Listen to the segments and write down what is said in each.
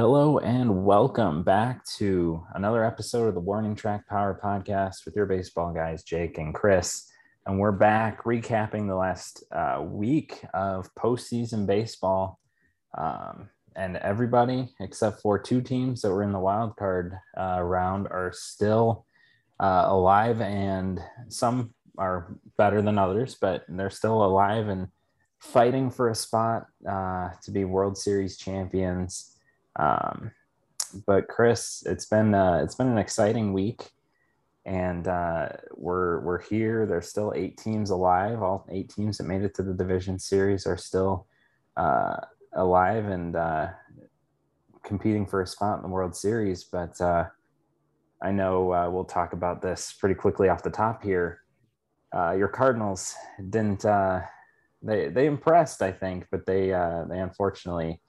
Hello and welcome back to another episode of the Warning Track Power Podcast with your baseball guys, Jake and Chris. And we're back recapping the last uh, week of postseason baseball. Um, and everybody except for two teams that were in the wild card uh, round are still uh, alive, and some are better than others, but they're still alive and fighting for a spot uh, to be World Series champions. Um, but Chris, it's been uh, it's been an exciting week, and uh, we're we're here. There's still eight teams alive. All eight teams that made it to the division series are still uh, alive and uh, competing for a spot in the World Series. But uh, I know uh, we'll talk about this pretty quickly off the top here. Your Cardinals didn't they they impressed, I think, but they they unfortunately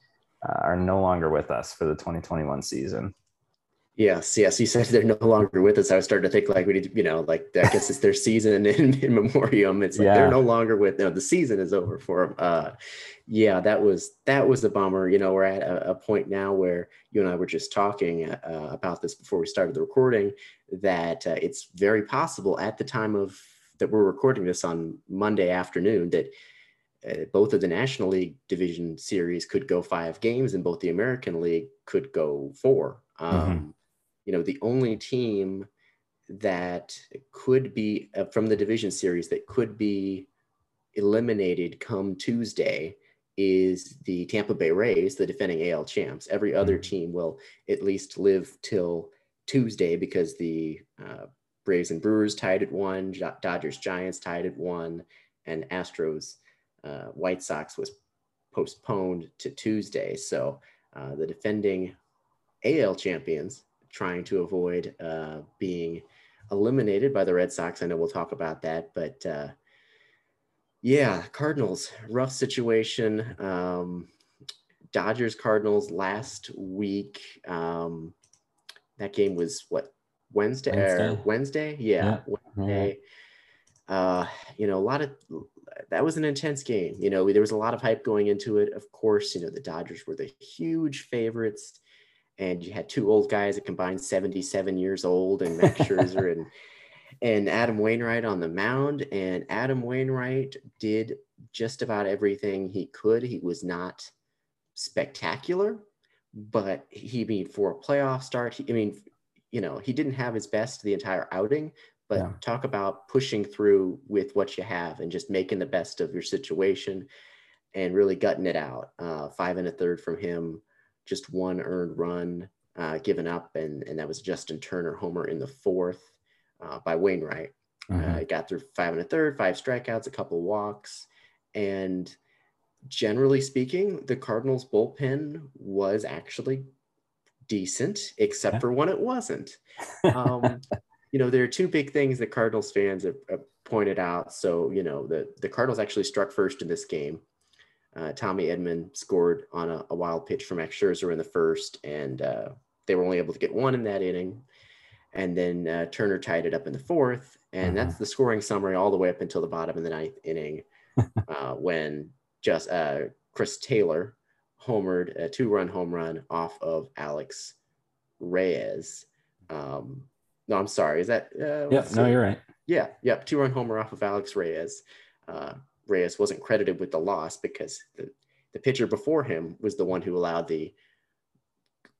uh, are no longer with us for the 2021 season. Yes, yes. You said they're no longer with us. I was starting to think like we need to, you know, like I guess it's their season in, in memoriam. It's like yeah. they're no longer with. No, the season is over for them. Uh, yeah, that was that was a bummer. You know, we're at a, a point now where you and I were just talking uh, about this before we started the recording. That uh, it's very possible at the time of that we're recording this on Monday afternoon that uh, both of the National League Division Series could go five games, and both the American League could go four. Mm-hmm. Um, mm-hmm. You know, the only team that could be uh, from the division series that could be eliminated come Tuesday is the Tampa Bay Rays, the defending AL champs. Every other mm-hmm. team will at least live till Tuesday because the uh, Braves and Brewers tied at one, Dodgers Giants tied at one, and Astros uh, White Sox was postponed to Tuesday. So uh, the defending AL champions trying to avoid uh, being eliminated by the Red Sox. I know we'll talk about that, but uh, yeah, Cardinals, rough situation. Um, Dodgers Cardinals last week. Um, that game was what Wednesday? Wednesday, Wednesday? Yeah, yeah. Wednesday. Uh, you know, a lot of that was an intense game. You know, there was a lot of hype going into it. Of course, you know, the Dodgers were the huge favorites, and you had two old guys that combined 77 years old, and Max Scherzer and and Adam Wainwright on the mound. And Adam Wainwright did just about everything he could. He was not spectacular, but he I mean for a playoff start, he, I mean, you know, he didn't have his best the entire outing, but yeah. talk about pushing through with what you have and just making the best of your situation and really gutting it out. Uh, five and a third from him, just one earned run uh, given up, and and that was Justin Turner homer in the fourth uh, by Wainwright. Mm-hmm. Uh, got through five and a third, five strikeouts, a couple walks, and generally speaking, the Cardinals bullpen was actually decent, except for when it wasn't. Um, you know, there are two big things that Cardinals fans have, have pointed out. So, you know, the, the Cardinals actually struck first in this game. Uh, Tommy Edman scored on a, a, wild pitch from Max Scherzer in the first, and uh, they were only able to get one in that inning. And then uh, Turner tied it up in the fourth, and mm-hmm. that's the scoring summary all the way up until the bottom of the ninth inning, uh, when just uh, Chris Taylor homered a two-run home run off of Alex Reyes. Um, no, I'm sorry. Is that? Uh, yeah. No, you're right. Yeah. Yep. Two run homer off of Alex Reyes. Uh, Reyes wasn't credited with the loss because the, the pitcher before him was the one who allowed the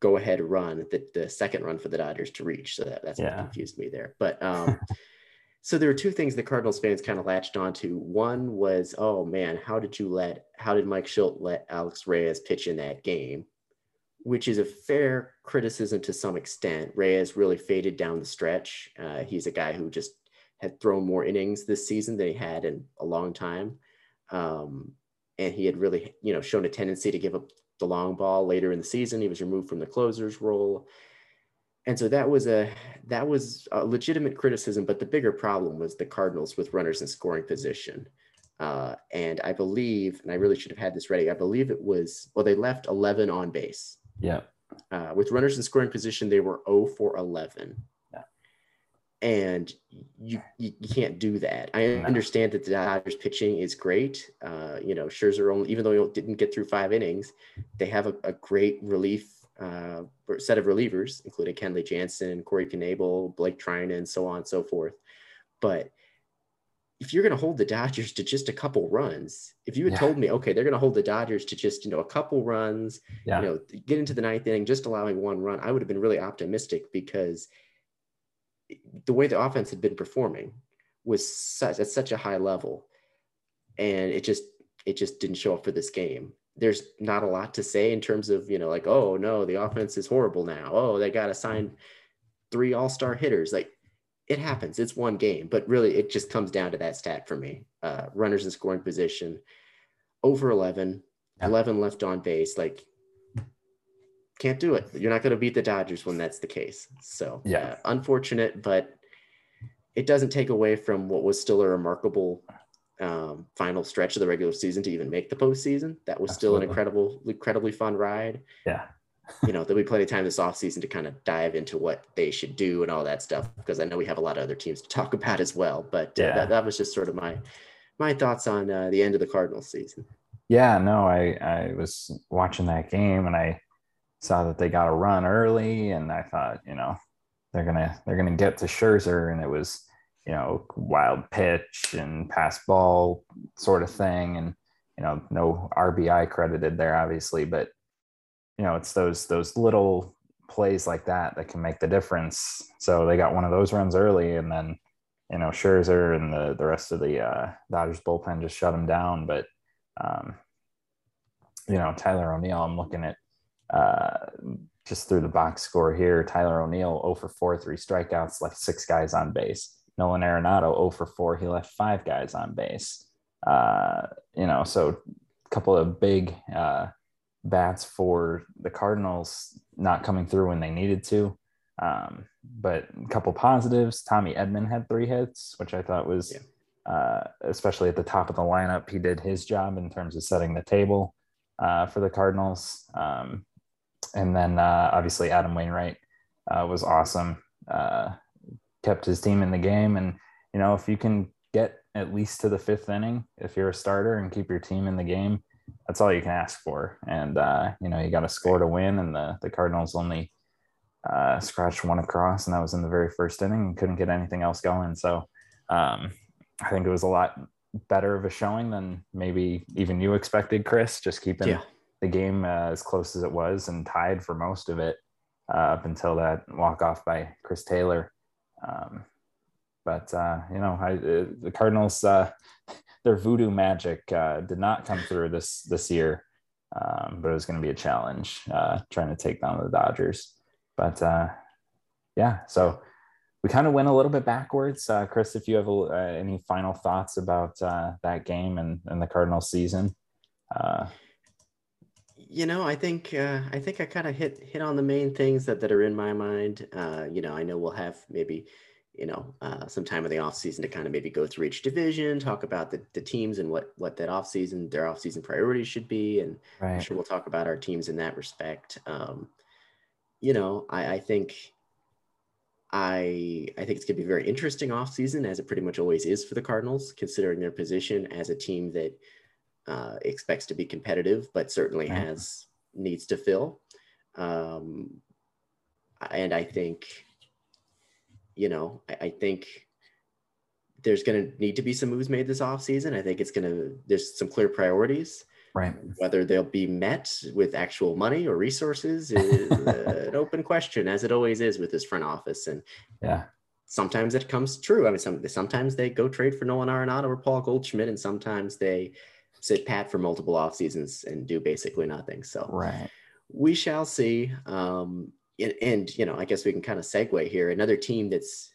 go ahead run, the, the second run for the Dodgers to reach. So that, that's yeah. what confused me there. But um, so there were two things the Cardinals fans kind of latched onto. One was, oh man, how did you let, how did Mike Shildt let Alex Reyes pitch in that game? Which is a fair criticism to some extent. Reyes really faded down the stretch. Uh, he's a guy who just had thrown more innings this season than he had in a long time. Um, and he had really, you know, shown a tendency to give up the long ball later in the season. He was removed from the closer's role. And so that was a that was a legitimate criticism, but the bigger problem was the Cardinals with runners in scoring position. Uh, and I believe, and I really should have had this ready. I believe it was well, they left 11 on base yeah. Uh, with runners in scoring position, they were 0 for 11. Yeah. And you, you, you can't do that. I no. understand that the Dodgers pitching is great. Uh, you know, Scherzer only, even though he didn't get through five innings, they have a, a great relief uh, set of relievers, including Kenley Jansen, Corey Knebel, Blake Treinen, and so on and so forth. But if you're going to hold the Dodgers to just a couple runs, if you had yeah. told me, okay, they're going to hold the Dodgers to just, you know, a couple runs, yeah. you know, get into the ninth inning, just allowing one run, I would have been really optimistic because the way the offense had been performing was such, at such a high level. And it just, it just didn't show up for this game. There's not a lot to say in terms of, you know, like, oh no, the offense is horrible now. Oh, they got to sign three all-star hitters. Like it happens. It's one game, but really it just comes down to that stat for me. Uh, runners in scoring position, over 11, yeah. 11 left on base. Like, can't do it. You're not going to beat the Dodgers when that's the case. So, yeah, uh, unfortunate, but it doesn't take away from what was still a remarkable um, final stretch of the regular season to even make the postseason. That was Absolutely. still an incredible, incredibly fun ride. Yeah you know, there'll be plenty of time this offseason to kind of dive into what they should do and all that stuff because I know we have a lot of other teams to talk about as well. But uh, yeah. that, that was just sort of my my thoughts on uh, the end of the Cardinals season. Yeah, no, I I was watching that game and I saw that they got a run early and I thought, you know, they're gonna they're gonna get to Scherzer and it was you know wild pitch and pass ball sort of thing and you know no RBI credited there obviously, but you know, it's those those little plays like that that can make the difference. So they got one of those runs early, and then you know Scherzer and the the rest of the uh, Dodgers bullpen just shut them down. But um, you know Tyler O'Neill, I'm looking at uh, just through the box score here. Tyler O'Neill 0 for 4, three strikeouts, left six guys on base. Nolan Arenado 0 for 4, he left five guys on base. Uh, you know, so a couple of big uh, bats for the Cardinals not coming through when they needed to. Um, but a couple positives. Tommy Edman had three hits, which I thought was, yeah. uh, especially at the top of the lineup, he did his job in terms of setting the table uh, for the Cardinals. Um, and then uh, obviously Adam Wainwright uh, was awesome, uh, kept his team in the game. And, you know, if you can get at least to the fifth inning, if you're a starter and keep your team in the game, that's all you can ask for. And uh, you know, you got to score to win, and the the Cardinals only uh, scratched one across, and that was in the very first inning, and couldn't get anything else going. So um, I think it was a lot better of a showing than maybe even you expected, Chris. Just keeping yeah. the game uh, as close as it was and tied for most of it uh, up until that walk off by Chris Taylor. Um, but uh, you know, I, uh, the Cardinals uh, their voodoo magic uh, did not come through this this year, um, but it was going to be a challenge uh, trying to take down the Dodgers. But uh, yeah, so we kind of went a little bit backwards. Uh, Chris, if you have uh, any final thoughts about uh, that game and, and the Cardinal season. you know, I think I think I kind of hit hit on the main things that, that are in my mind. you know, I know we'll have maybe you know, uh, some time in the off season to kind of maybe go through each division, talk about the, the teams and what what that off season their off season priorities should be, and right. I'm sure we'll talk about our teams in that respect. Um, you know, I, I think I I think it's going to be a very interesting off season, as it pretty much always is for the Cardinals, considering their position as a team that uh, expects to be competitive, but certainly right. has needs to fill. Um, and I think you know, I, I think there's going to need to be some moves made this offseason. I think it's going to, there's some clear priorities. Right. Whether they'll be met with actual money or resources is an open question, as it always is with this front office. And yeah, sometimes it comes true. I mean, some, sometimes they go trade for Nolan Arenado or Paul Goldschmidt, and sometimes they sit pat for multiple off seasons and do basically nothing. So right. we shall see. Um, and, and you know, I guess we can kind of segue here. Another team that's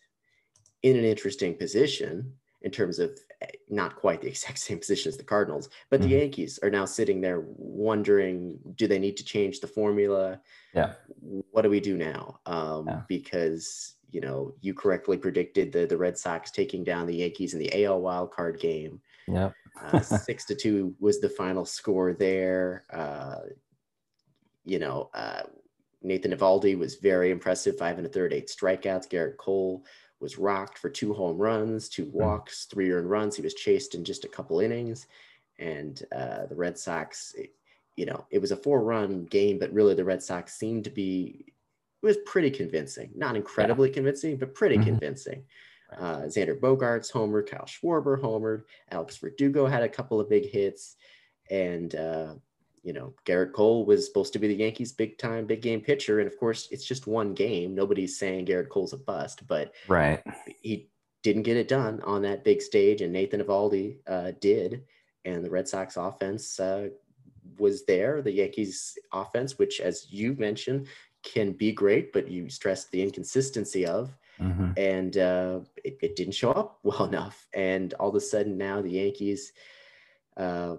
in an interesting position in terms of eh, not quite the exact same position as the Cardinals, but mm-hmm. the Yankees are now sitting there wondering, do they need to change the formula? Yeah. What do we do now? Um, yeah. Because you know, you correctly predicted the the Red Sox taking down the Yankees in the AL wild card game. Yeah. uh, six to two was the final score there. Uh, you know, uh, Nathan Eovaldi was very impressive, five and a third, eight strikeouts. Gerrit Cole was rocked for two home runs, two hmm. walks, three earned runs. He was chased in just a couple innings. And uh, the Red Sox, you know, it was a four run game, but really the Red Sox seemed to be, it was pretty convincing. Not incredibly yeah. convincing, but pretty mm-hmm. convincing. Uh, Xander Bogaerts homered, Kyle Schwarber homered, Alex Verdugo had a couple of big hits, and uh, you know Gerrit Cole was supposed to be the Yankees' big time, big game pitcher, and of course it's just one game. Nobody's saying Gerrit Cole's a bust, but right, he didn't get it done on that big stage, and Nathan Eovaldi uh, did, and the Red Sox offense uh, was there. The Yankees offense, which as you mentioned, can be great, but you stressed the inconsistency of. Mm-hmm. And uh, it, it, didn't show up well enough. And all of a sudden now the Yankees, uh,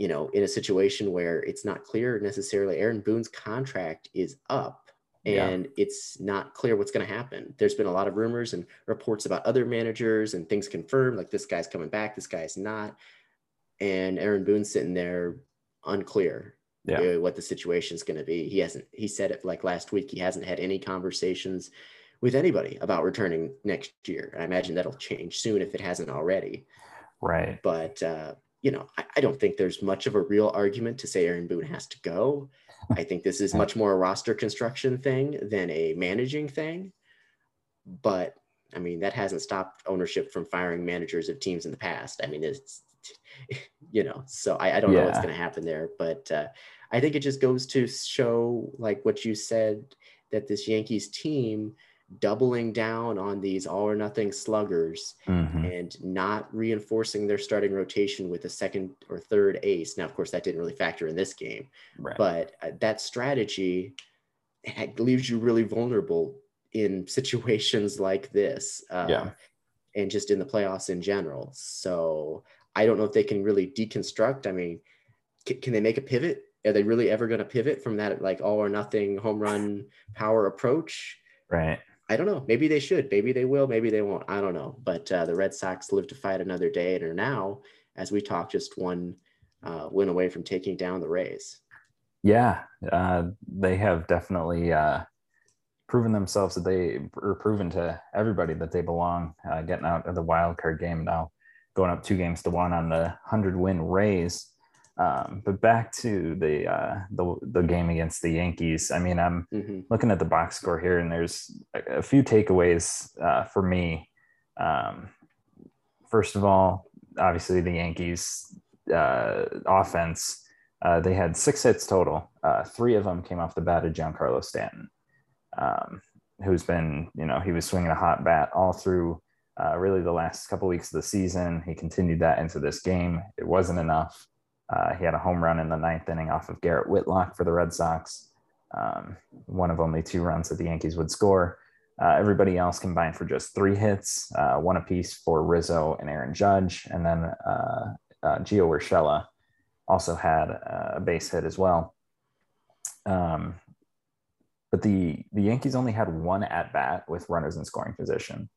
you know, in a situation where it's not clear necessarily Aaron Boone's contract is up and yeah. it's not clear what's going to happen. There's been a lot of rumors and reports about other managers and things confirmed, like this guy's coming back, this guy's not. And Aaron Boone's sitting there unclear yeah. what the situation is going to be. He hasn't, he said it like last week, he hasn't had any conversations with anybody about returning next year. I imagine that'll change soon if it hasn't already. Right. But, uh, you know, I, I, don't think there's much of a real argument to say Aaron Boone has to go. I think this is much more a roster construction thing than a managing thing. But I mean, that hasn't stopped ownership from firing managers of teams in the past. I mean, it's, you know, so I, I don't yeah. know what's going to happen there. But uh, I think it just goes to show, like what you said, that this Yankees team doubling down on these all or nothing sluggers mm-hmm. and not reinforcing their starting rotation with a second or third ace. Now, of course, that didn't really factor in this game, right. but uh, that strategy leaves you really vulnerable in situations like this. Uh, yeah. And just in the playoffs in general. So I don't know if they can really deconstruct. I mean, c- can they make a pivot? Are they really ever going to pivot from that like all or nothing home run power approach? Right. I don't know. Maybe they should. Maybe they will. Maybe they won't. I don't know. But uh, the Red Sox live to fight another day and are now, as we talk, just one uh, win away from taking down the Rays. Yeah, uh, they have definitely uh, proven themselves that they are proven to everybody that they belong. Uh, getting out of the wild card game now, going up two games to one on the hundred win Rays. Um, but back to the, uh, the the game against the Yankees. I mean, I'm mm-hmm. looking at the box score here, and there's a, a few takeaways uh, for me. Um, first of all, obviously the Yankees uh, offense. Uh, they had six hits total. Uh, three of them came off the bat of Giancarlo Stanton, um, who's been, you know, he was swinging a hot bat all through uh, really the last couple weeks of the season. He continued that into this game. It wasn't enough. Uh, he had a home run in the ninth inning off of Garrett Whitlock for the Red Sox, um, one of only two runs that the Yankees would score. Uh, everybody else combined for just three hits, uh, one apiece for Rizzo and Aaron Judge, and then uh, uh, Gio Urshela also had a base hit as well. Um, but the the Yankees only had one at bat with runners in scoring position.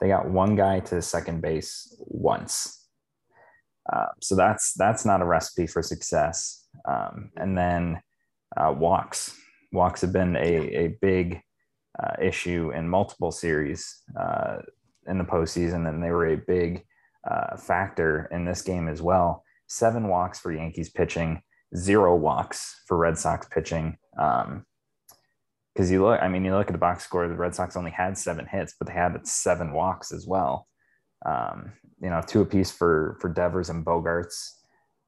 They got one guy to second base once. Uh, so that's that's not a recipe for success. Um, and then uh, walks walks have been a, a big uh, issue in multiple series uh, in the postseason, and they were a big uh, factor in this game as well. Seven walks for Yankees pitching, zero walks for Red Sox pitching. Um, because you look, I mean, you look at the box score, the Red Sox only had seven hits, but they had seven walks as well. Um, you know, two apiece for for Devers and Bogaerts,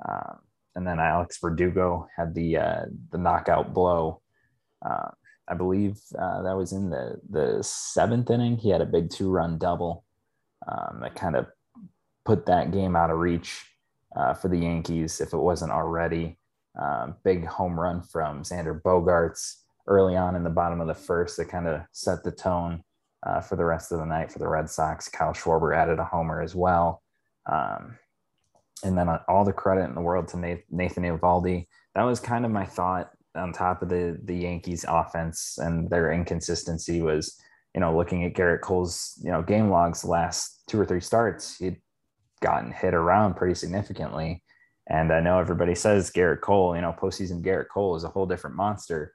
um, and then Alex Verdugo had the uh, the knockout blow. Uh, I believe uh, that was in the the seventh inning. He had a big two run double um, that kind of put that game out of reach uh, for the Yankees if it wasn't already. Um, big home run from Xander Bogaerts early on in the bottom of the first that kind of set the tone uh, for the rest of the night for the Red Sox. Kyle Schwarber added a homer as well. Um, and then all the credit in the world to Nathan Eovaldi. That was kind of my thought on top of the the Yankees offense and their inconsistency was, you know, looking at Gerrit Cole's, you know, game logs last two or three starts, he'd gotten hit around pretty significantly. And I know everybody says Gerrit Cole, you know, postseason Gerrit Cole is a whole different monster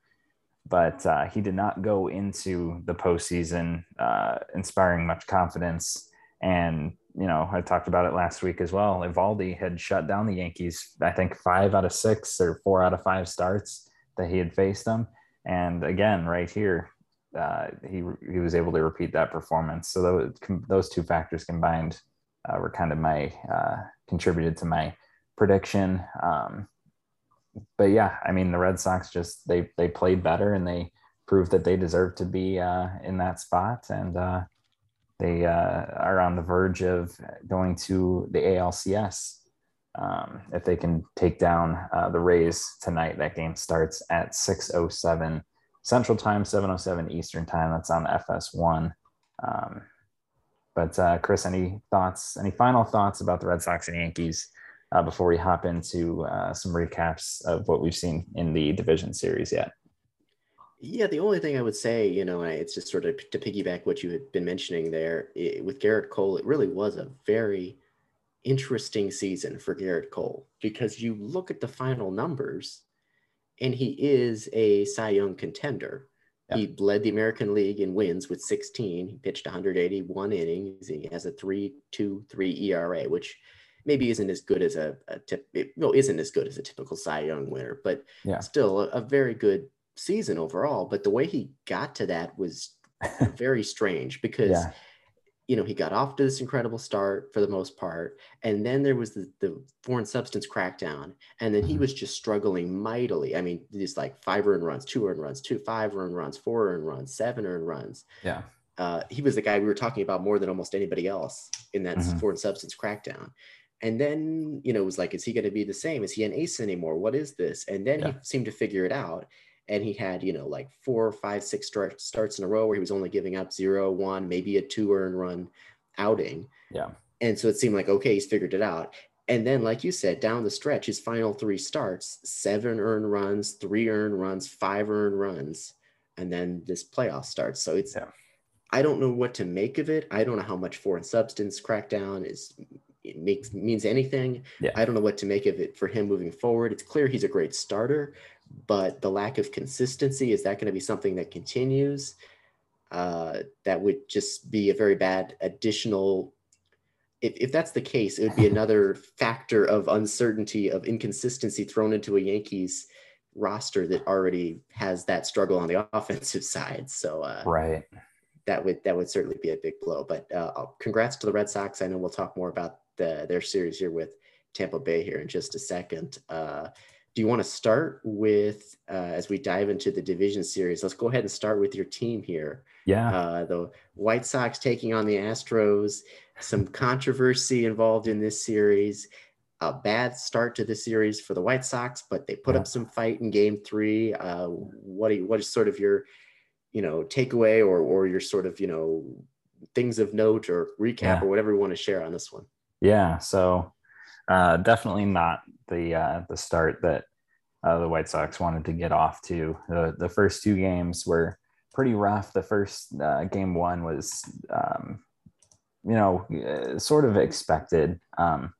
but uh, he did not go into the postseason uh, inspiring much confidence. And you know, I talked about it last week as well. Eovaldi had shut down the Yankees, I think five out of six or four out of five starts that he had faced them. And again, right here, uh, he he was able to repeat that performance. So those those two factors combined uh, were kind of my uh, contributed to my prediction. Um, but yeah, I mean the Red Sox just they they played better and they proved that they deserve to be uh, in that spot and uh, they uh, are on the verge of going to the ALCS. Um, if they can take down uh, the Rays tonight, that game starts at 6:07 Central Time, 7:07 Eastern Time. That's on FS1. Um, but uh, Chris, any thoughts? Any final thoughts about the Red Sox and Yankees uh, before we hop into uh, some recaps of what we've seen in the division series yet? Yeah, the only thing I would say, you know, it's just sort of to piggyback what you had been mentioning there it, with Gerrit Cole. It really was a very interesting season for Gerrit Cole because you look at the final numbers, and he is a Cy Young contender. He led the American League in wins with 16. He pitched 181 innings. He has a 3.23 ERA, which maybe isn't as good as a, a tip. It, no, isn't as good as a typical Cy Young winner, but yeah. still a, a very good season overall. But the way he got to that was very strange because. Yeah you know, he got off to this incredible start for the most part. And then there was the, the foreign substance crackdown. And then he mm-hmm. was just struggling mightily. I mean, these like five earned runs, two earned runs, two, five earned runs, four earned runs, seven earned runs. Yeah. Uh, he was the guy we were talking about more than almost anybody else in that mm-hmm. foreign substance crackdown. And then, you know, it was like, is he going to be the same? Is he an ace anymore? What is this? And then yeah. he seemed to figure it out and he had you know like four five six start, starts in a row where he was only giving up zero one maybe a two earn run outing yeah and so it seemed like okay he's figured it out and then like you said down the stretch his final three starts seven earned runs three earned runs five earned runs and then this playoff starts so it's yeah. i don't know what to make of it i don't know how much foreign substance crackdown is it makes means anything. Yeah. i don't know what to make of it for him moving forward. It's clear he's a great starter but the lack of consistency is that going to be something that continues? Uh, that would just be a very bad additional if, if that's the case it would be another factor of uncertainty of inconsistency thrown into a yankees roster that already has that struggle on the offensive side. So uh, right. that would that would certainly be a big blow but uh, congrats to the red sox. I know we'll talk more about the, their series here with tampa bay here in just a second. Uh, do you want to start with uh, as we dive into the division series let's go ahead and start with your team here. Yeah. Uh, the white sox taking on the astros some controversy involved in this series a bad start to the series for the white sox but they put yeah. up some fight in game three. Uh, what you, what is sort of your you know takeaway or or your sort of you know things of note or recap yeah. or whatever you want to share on this one yeah so uh, definitely not the uh, the start that uh, the White Sox wanted to get off to. The the first two games were pretty rough. The first uh, game one was, um, you know, uh, sort of expected. Um,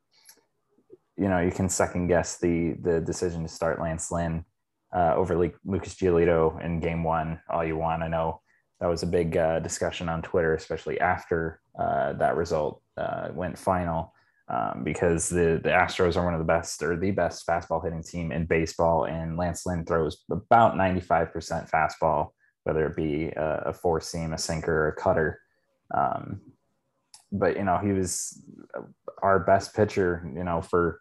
you know, you can second guess the the decision to start Lance Lynn uh, over Lucas Giolito in game one all you want. I know that was a big discussion on Twitter, especially after that result went final um, because the, the Astros are one of the best or the best fastball hitting team in baseball. And Lance Lynn throws about 95% fastball, whether it be a, a four seam, a sinker, or a cutter. Um, but, you know, he was our best pitcher, you know, for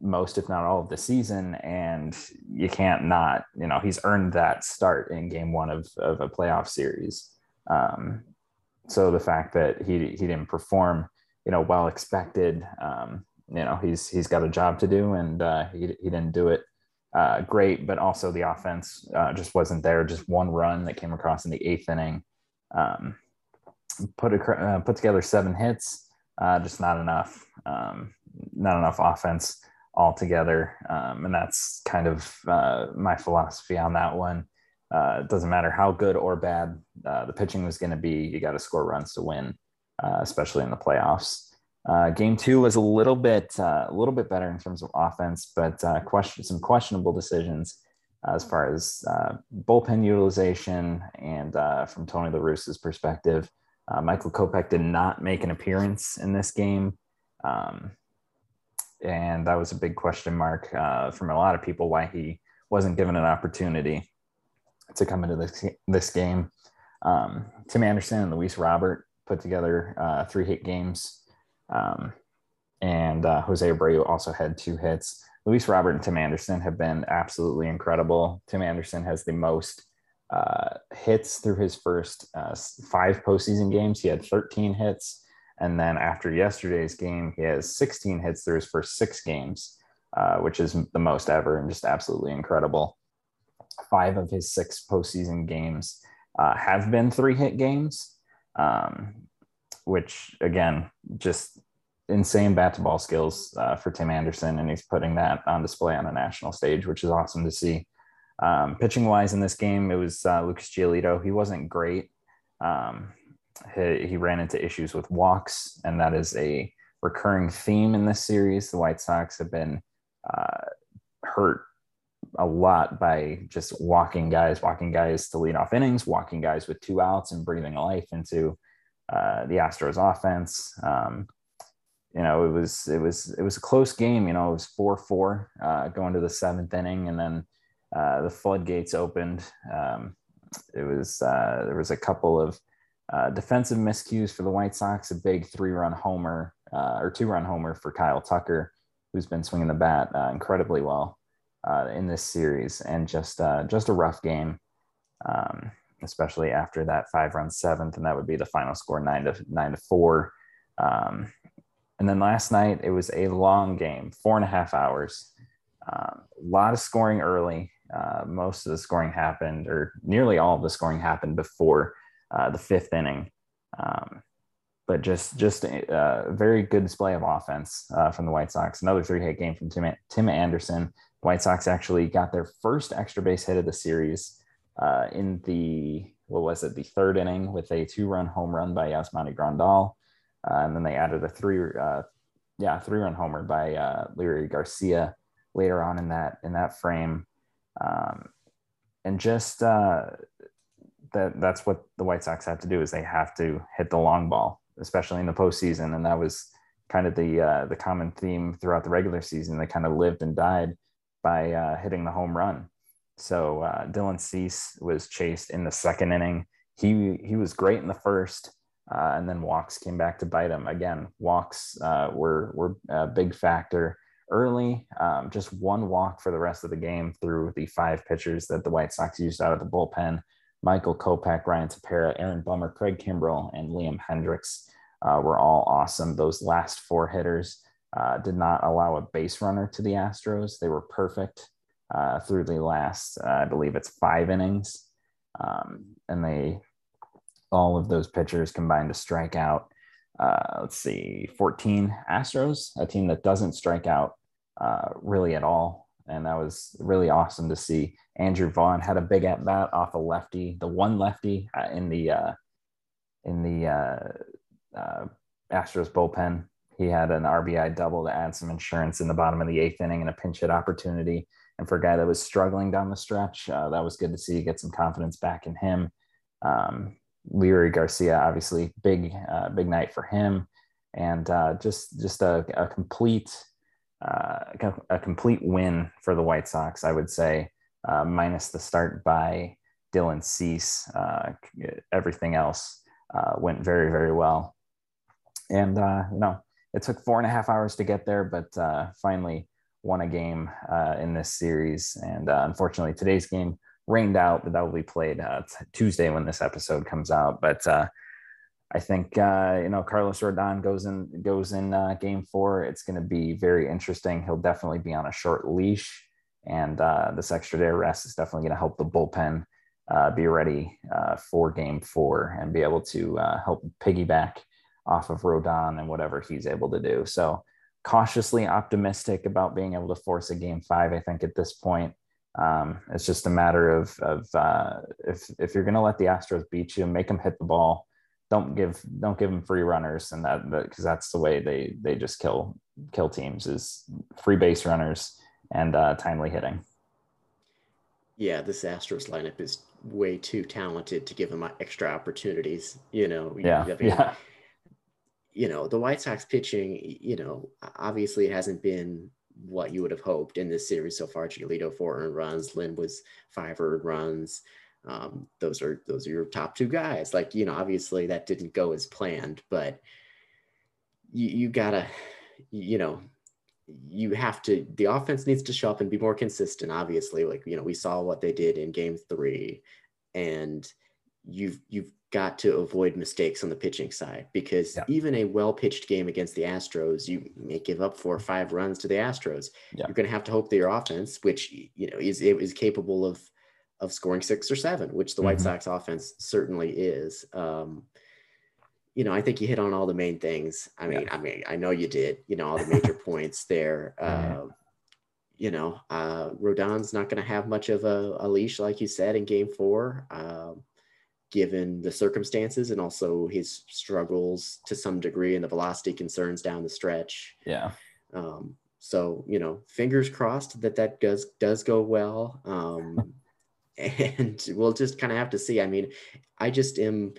most, if not all of the season. And you can't not, you know, he's earned that start in game one of, of a playoff series. Um, so the fact that he, he didn't perform you know, well expected. Um, you know, he's he's got a job to do, and uh, he he didn't do it uh, great. But also the offense uh, just wasn't there. Just one run that came across in the eighth inning. Um, put a, uh, put together seven hits, uh, just not enough. Um, not enough offense altogether, um, and that's kind of uh, my philosophy on that one. It doesn't matter how good or bad the pitching was going to be. You got to score runs to win uh, especially in the playoffs. Uh, game two was a little bit uh, a little bit better in terms of offense, but uh, question some questionable decisions as far as uh, bullpen utilization and uh, from Tony La Russa's perspective. Uh, Michael Kopech did not make an appearance in this game. Um, and that was a big question mark uh, from a lot of people why he wasn't given an opportunity to come into this, this game. Um, Tim Anderson and Luis Robert put together uh, three hit games. Um, and uh, Jose Abreu also had two hits. Luis Robert and Tim Anderson have been absolutely incredible. Tim Anderson has the most uh, hits through his first uh, five postseason games. He had 13 hits. And then after yesterday's game, he has 16 hits through his first six games, uh, which is the most ever and just absolutely incredible. Five of his six postseason games uh, have been three hit games, um, which again, just insane bat to ball skills uh, for Tim Anderson. And he's putting that on display on a national stage, which is awesome to see. Um, pitching wise in this game, it was uh, Lucas Giolito. He wasn't great. Um, he, he, ran into issues with walks, and that is a recurring theme in this series. The White Sox have been uh, hurt a lot by just walking guys, walking guys to lead off innings, walking guys with two outs, and breathing life into uh, the Astros offense. Um, you know, it was it was it was a close game. You know, it was four four uh, going to the seventh inning, and then uh, the floodgates opened. Um, it was uh, there was a couple of uh, defensive miscues for the White Sox, a big three run homer uh, or two run homer for Kyle Tucker, who's been swinging the bat incredibly well in this series, and just just a rough game. Um, especially after that five run seventh, and that would be the final score nine to nine to four. Um, and then last night it was a long game, four and a half hours. Um, a lot of scoring early. Uh, most of the scoring happened, or nearly all of the scoring happened before uh, the fifth inning. Um, but just just a, a, very good display of offense uh, from the White Sox. Another three hit game from Tim, Tim Anderson. White Sox actually got their first extra base hit of the series uh, in the what was it the third inning with a two run home run by Yasmani Grandal, uh, and then they added a three uh, yeah three run homer by Leury Garcia later on in that in that frame. Um, and just uh, that that's what the White Sox have to do is they have to hit the long ball, especially in the postseason. And that was kind of the uh, the common theme throughout the regular season. They kind of lived and died by uh, hitting the home run. So uh, Dylan Cease was chased in the second inning. He he was great in the first, uh, and then walks came back to bite him again. Walks uh, were were a big factor early. Um, just one walk for the rest of the game through the five pitchers that the White Sox used out of the bullpen. Michael Kopech, Ryan Tepera, Aaron Bummer, Craig Kimbrel, and Liam Hendriks uh, were all awesome. Those last four hitters uh, did not allow a base runner to the Astros. They were perfect uh, through the last, uh, I believe it's five innings. Um, and they, all of those pitchers combined to strike out uh, let's see, 14 Astros, a team that doesn't strike out uh, really at all. And that was really awesome to see. Andrew Vaughn had a big at bat off a lefty, the one lefty uh, in the in the Astros bullpen. He had an RBI double to add some insurance in the bottom of the eighth inning and a pinch hit opportunity. And for a guy that was struggling down the stretch, that was good to see. Get some confidence back in him. Um, Leury Garcia, obviously big, uh, big night for him, and uh, just just a, a complete, uh, a complete win for the White Sox. I would say, uh, minus the start by Dylan Cease. Uh, everything else uh, went very, very well, and you know it took four and a half hours to get there, but finally won a game in this series. And unfortunately, today's game rained out, but that will be played uh, Tuesday when this episode comes out. But uh, I think uh, you know Carlos Rodon goes in goes in uh, game four. It's going to be very interesting. He'll definitely be on a short leash, and uh, this extra day rest is definitely going to help the bullpen uh, be ready for game four and be able to help piggyback off of Rodon and whatever he's able to do. So cautiously optimistic about being able to force a game five. I think at this point. Um, it's just a matter of, of uh, if if you're going to let the Astros beat you, make them hit the ball. Don't give don't give them free runners, and that because that's the way they they just kill kill teams is free base runners and uh, timely hitting. Yeah, this Astros lineup is way too talented to give them extra opportunities. You know, yeah, yeah. You know, the White Sox pitching, you know, obviously it hasn't been what you would have hoped in this series so far. Giolito four earned runs, Lynn was five earned runs. Um, those are those are your top two guys. Like you know, obviously that didn't go as planned, but you, you gotta, you know, you have to. The offense needs to show up and be more consistent. Obviously, like you know, we saw what they did in Game Three, and you've you've got to avoid mistakes on the pitching side because yeah. even a well pitched game against the Astros, you may give up four or five runs to the Astros. Yeah. You're going to have to hope that your offense, which you know is is capable of of scoring six or seven, which the mm-hmm. White Sox offense certainly is. Um, you know, I think you hit on all the main things. I mean, yeah. I mean, I know you did. You know, all the major points there. Uh, you know, uh, Rodon's not going to have much of a, a, leash, like you said, in Game Four. Um, given the circumstances and also his struggles to some degree and the velocity concerns down the stretch. Yeah. Um, so you know, fingers crossed that that does does go well. Um, and we'll just kind of have to see. I mean, I just am.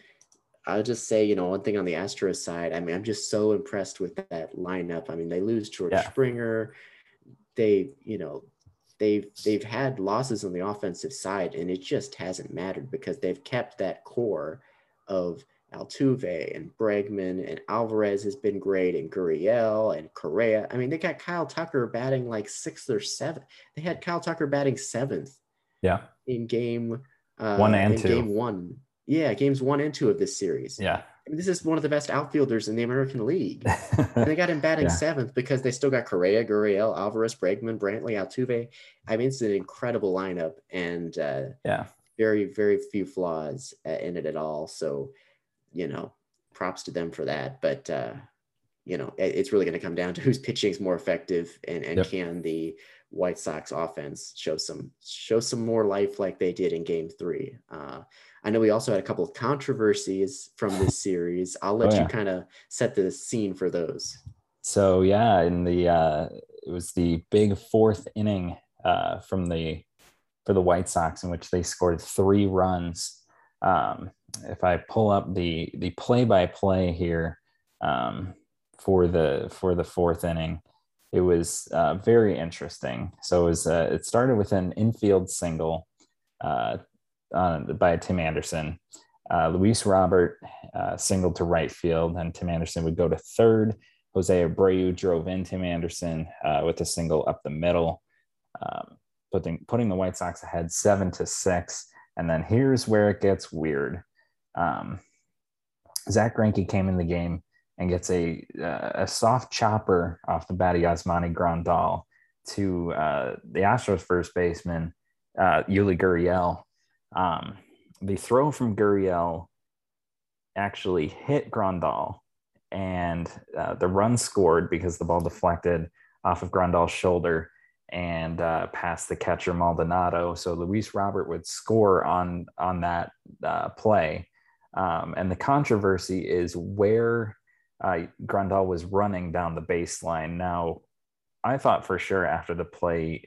I'll just say, you know, one thing on the Astros side. I mean, I'm just so impressed with that lineup. I mean, they lose George yeah. Springer. They, you know, they've they've had losses on the offensive side, and it just hasn't mattered because they've kept that core of Altuve and Bregman and Alvarez has been great, and Gurriel and Correa. I mean, they got Kyle Tucker batting like sixth or seventh. They had Kyle Tucker batting seventh. Yeah. In game uh, one and two. Game one. Yeah, games one and two of this series. Yeah. I mean, this is one of the best outfielders in the American League. and they got him batting yeah. seventh because they still got Correa, Gurriel, Alvarez, Bregman, Brantley, Altuve. I mean, it's an incredible lineup and uh, yeah, very, very few flaws uh, in it at all. So, you know, props to them for that. But, uh, you know, it, it's really going to come down to whose pitching is more effective and, and yep. can the White Sox offense show some show some more life like they did in Game Three. Uh, I know we also had a couple of controversies from this series. I'll let oh, yeah. you kind of set the scene for those. So yeah, in the uh, it was the big fourth inning uh, from the for the White Sox in which they scored three runs. Um, if I pull up the the play by play here um, for the for the fourth inning, it was uh, very interesting. So it was uh, it started with an infield single uh, by Tim Anderson. Uh, Luis Robert uh, singled to right field, and Tim Anderson would go to third. Jose Abreu drove in Tim Anderson uh, with a single up the middle, um, putting putting the White Sox ahead seven to six. And then here's where it gets weird. Um, Zack Greinke came in the game and gets a uh, a soft chopper off the bat of Yasmani Grandal to uh, the Astros first baseman uh, Yuli Gurriel, um, the throw from Gurriel actually hit Grandal, and uh, the run scored because the ball deflected off of Grandal's shoulder and uh, past the catcher Maldonado. So Luis Robert would score on on that uh, play. Um, and the controversy is where uh, Grandal was running down the baseline. Now, I thought for sure after the play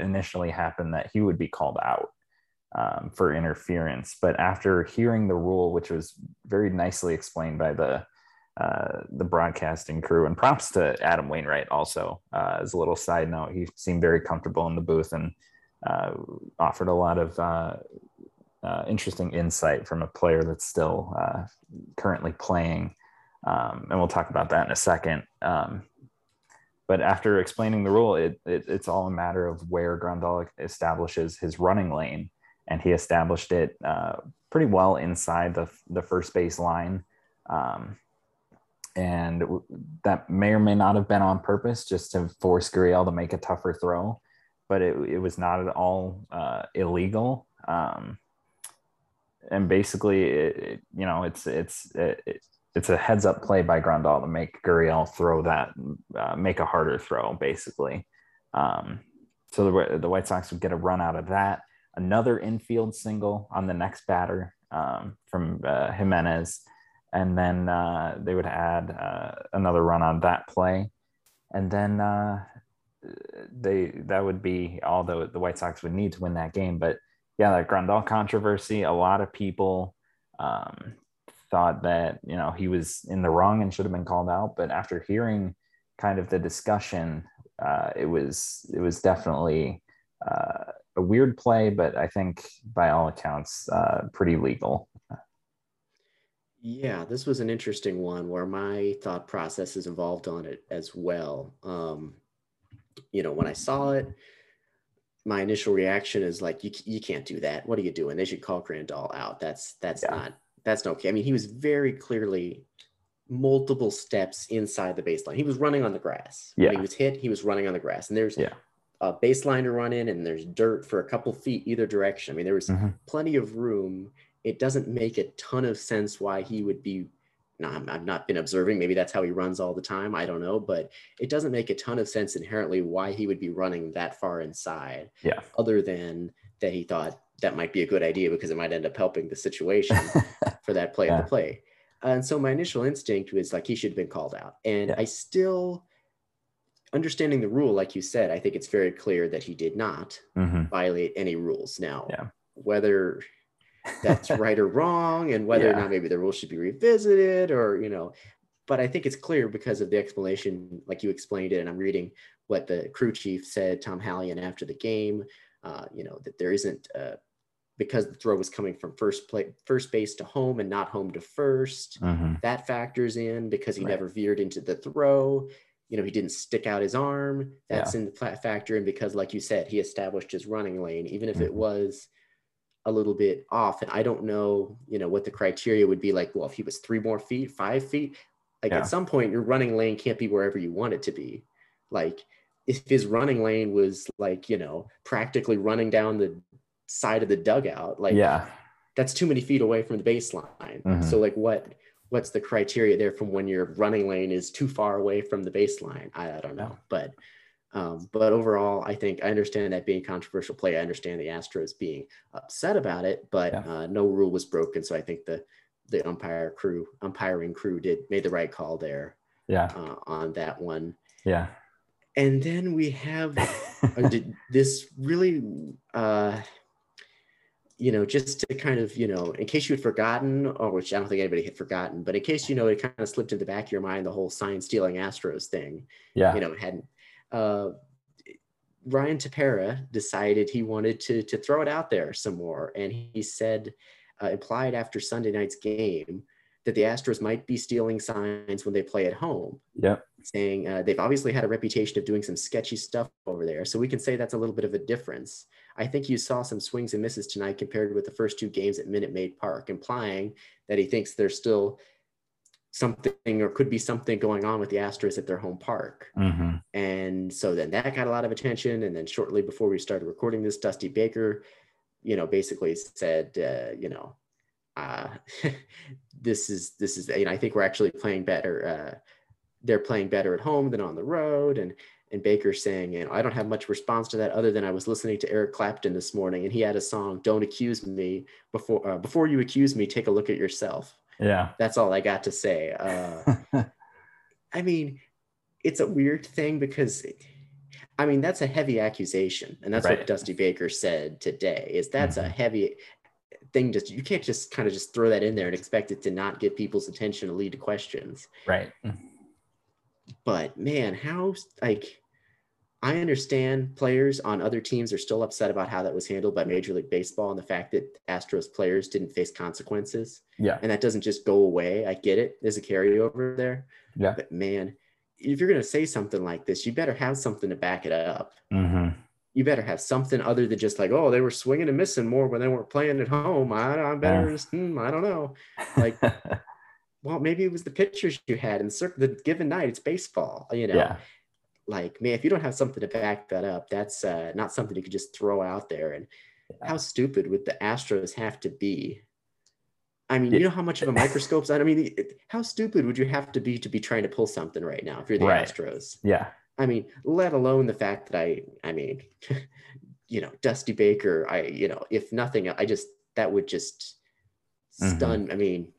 initially happened that he would be called out um, for interference. But after hearing the rule, which was very nicely explained by the uh, the broadcasting crew, and props to Adam Wainwright also uh, as a little side note, he seemed very comfortable in the booth and uh, offered a lot of uh, uh, interesting insight from a player that's still uh, currently playing. Um, and we'll talk about that in a second. Um, but after explaining the rule, it, it, it's all a matter of where Grandal establishes his running lane and he established it uh, pretty well inside the, the first base line. Um, and that may or may not have been on purpose just to force Gurriel to make a tougher throw, but it, it was not at all uh, illegal. Um, and basically, it, it, you know, it's it's it, it's a heads up play by Grandal to make Gurriel throw that, uh, make a harder throw, basically. Um, so the, the White Sox would get a run out of that another infield single on the next batter um, from uh, Jimenez. And then uh, they would add uh, another run on that play. And then uh, they that would be all the, the White Sox would need to win that game. But yeah, that Grandal controversy, a lot of people um, thought that, you know, he was in the wrong and should have been called out. But after hearing kind of the discussion, uh, it was, it was definitely uh, a weird play, but I think by all accounts, uh, pretty legal. Yeah, this was an interesting one where my thought process is involved on it as well. Um, you know, when I saw it, my initial reaction is like, you, you can't do that. What are you doing? They should call Grandal out. That's that's yeah. not that's not okay. I mean, he was very clearly multiple steps inside the baseline. He was running on the grass. Yeah. When he was hit, he was running on the grass. And there's yeah. a baseline to run in, and there's dirt for a couple feet either direction. I mean, there was mm-hmm. plenty of room. It doesn't make a ton of sense why he would be now I'm, I've not been observing. Maybe that's how he runs all the time. I don't know, but it doesn't make a ton of sense inherently why he would be running that far inside. Yeah. Other than that, he thought that might be a good idea because it might end up helping the situation for that play yeah. of the play. And so my initial instinct was like he should have been called out, and yeah. I still understanding the rule, like you said, I think it's very clear that he did not mm-hmm. violate any rules. Now, yeah. whether that's right or wrong and whether yeah. or not maybe the rule should be revisited or you know but i think it's clear because of the explanation like you explained it and i'm reading what the crew chief said tom hallion after the game uh, you know that there isn't uh, because the throw was coming from first play first base to home and not home to 1st mm-hmm. that factors in because he right. never veered into the throw you know he didn't stick out his arm that's yeah. in the factor and because like you said he established his running lane even if mm-hmm. it was a little bit off. And I don't know, you know, what the criteria would be like. Well, if he was three more feet, five feet, like yeah. at some point, your running lane can't be wherever you want it to be. Like if his running lane was like, you know, practically running down the side of the dugout, like, yeah, that's too many feet away from the baseline. Mm-hmm. So, like, what? What's the criteria there from when your running lane is too far away from the baseline? I, I don't know, but um, but overall, I think I understand that being controversial play. I understand the Astros being upset about it, but yeah. uh, no rule was broken. So I think the the umpire crew, umpiring crew, did made the right call there. Yeah. Uh, on that one. Yeah. And then we have uh, this really, uh, you know, just to kind of, you know, in case you had forgotten, or which I don't think anybody had forgotten, but in case you know, it kind of slipped in the back of your mind the whole sign stealing Astros thing. Yeah. You know, it hadn't uh, Ryan Tepera decided he wanted to to throw it out there some more, and he said, uh, implied after Sunday night's game, that the Astros might be stealing signs when they play at home. Yeah, saying uh, they've obviously had a reputation of doing some sketchy stuff over there, so we can say that's a little bit of a difference. I think you saw some swings and misses tonight compared with the first two games at Minute Maid Park, implying that he thinks they're still something or could be something going on with the Astros at their home park. Mm-hmm. And so then that got a lot of attention. And then shortly before we started recording this, Dusty Baker, you know, basically said, uh, you know, uh, this is this is, you know, I think we're actually playing better. Uh, they're playing better at home than on the road. And and Baker saying, you know, I don't have much response to that other than I was listening to Eric Clapton this morning and he had a song, "Don't Accuse Me." Before uh, before you accuse me, take a look at yourself. Yeah. That's all I got to say. Uh, I mean, it's a weird thing because, I mean, that's a heavy accusation. And that's right. what Dusty Baker said today is that's mm-hmm. a heavy thing. Just, you can't just kind of just throw that in there and expect it to not get people's attention to lead to questions. Right. But man, how like, I understand players on other teams are still upset about how that was handled by Major League Baseball and the fact that Astros players didn't face consequences. Yeah. And that doesn't just go away. I get it. There's a carryover there. Yeah. But man, if you're going to say something like this, you better have something to back it up. Mm-hmm. You better have something other than just like, oh, they were swinging and missing more when they weren't playing at home. I, I better, just, hmm, I don't know. Like, well, maybe it was the pictures you had in the given night. It's baseball, you know. Yeah like man if you don't have something to back that up that's uh, not something you could just throw out there and yeah. how stupid would the astros have to be i mean you know how much of a microscope's on i mean how stupid would you have to be to be trying to pull something right now if you're the right. astros yeah i mean let alone the fact that i i mean you know dusty baker i you know if nothing i just that would just mm-hmm. stun mm-hmm. i mean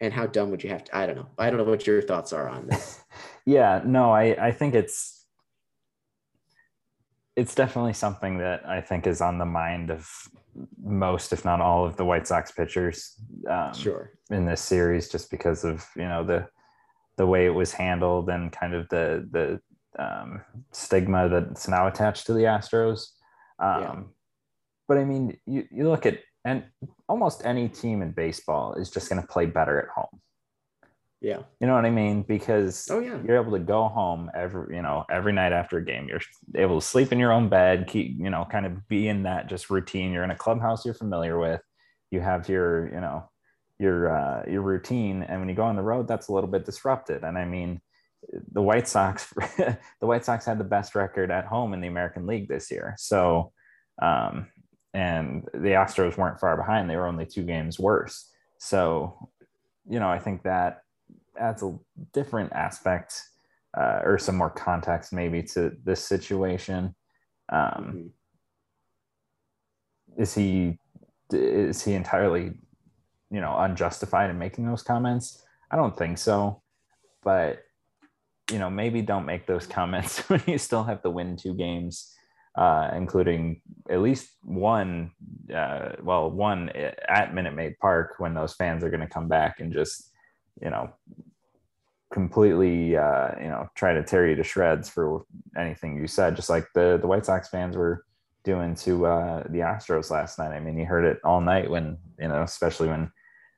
and how dumb would you have to i don't know i don't know what your thoughts are on this yeah no i i think it's it's definitely something that I think is on the mind of most, if not all, of the White Sox pitchers. Um, sure. In this series, just because of you know the the way it was handled and kind of the the um, stigma that's now attached to the Astros. Um, yeah. But I mean, you, you look at and almost any team in baseball is just going to play better at home. Yeah. You know what I mean? Because oh, yeah. you're able to go home every, you know, every night after a game. You're able to sleep in your own bed, keep, you know, kind of be in that just routine. You're in a clubhouse you're familiar with. You have your, you know, your uh your routine. And when you go on the road, that's a little bit disrupted. And I mean, the White Sox, the White Sox had the best record at home in the American League this year. So um and the Astros weren't far behind. They were only two games worse. So, you know, I think that adds a different aspect uh, or some more context maybe to this situation. Um, mm-hmm. Is he is he entirely, you know, unjustified in making those comments? I don't think so, but you know, maybe don't make those comments when you still have to win two games, uh, including at least one, uh, well, one at Minute Maid Park when those fans are going to come back and just, you know, completely uh, you know try to tear you to shreds for anything you said just like the the white sox fans were doing to uh, the astros last night. I mean you heard it all night when you know especially when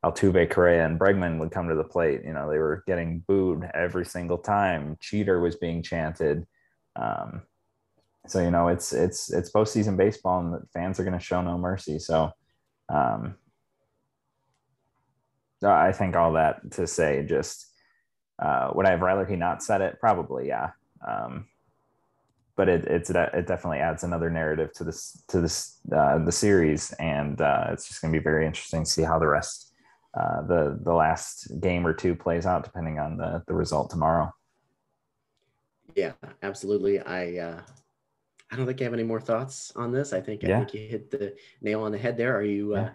altuve correa and bregman would come to the plate. You know they were getting booed every single time. Cheater was being chanted. Um, so you know it's it's it's postseason baseball and the fans are going to show no mercy so um, i think all that to say just uh, would I have rather he not said it? Probably, yeah. Um, but it it's it definitely adds another narrative to this to this uh, the series, and uh, it's just going to be very interesting to see how the rest uh, the the last game or two plays out, depending on the the result tomorrow. Yeah, absolutely. I uh, I don't think I have any more thoughts on this. I think I think you hit the nail on the head there. Are you? Uh,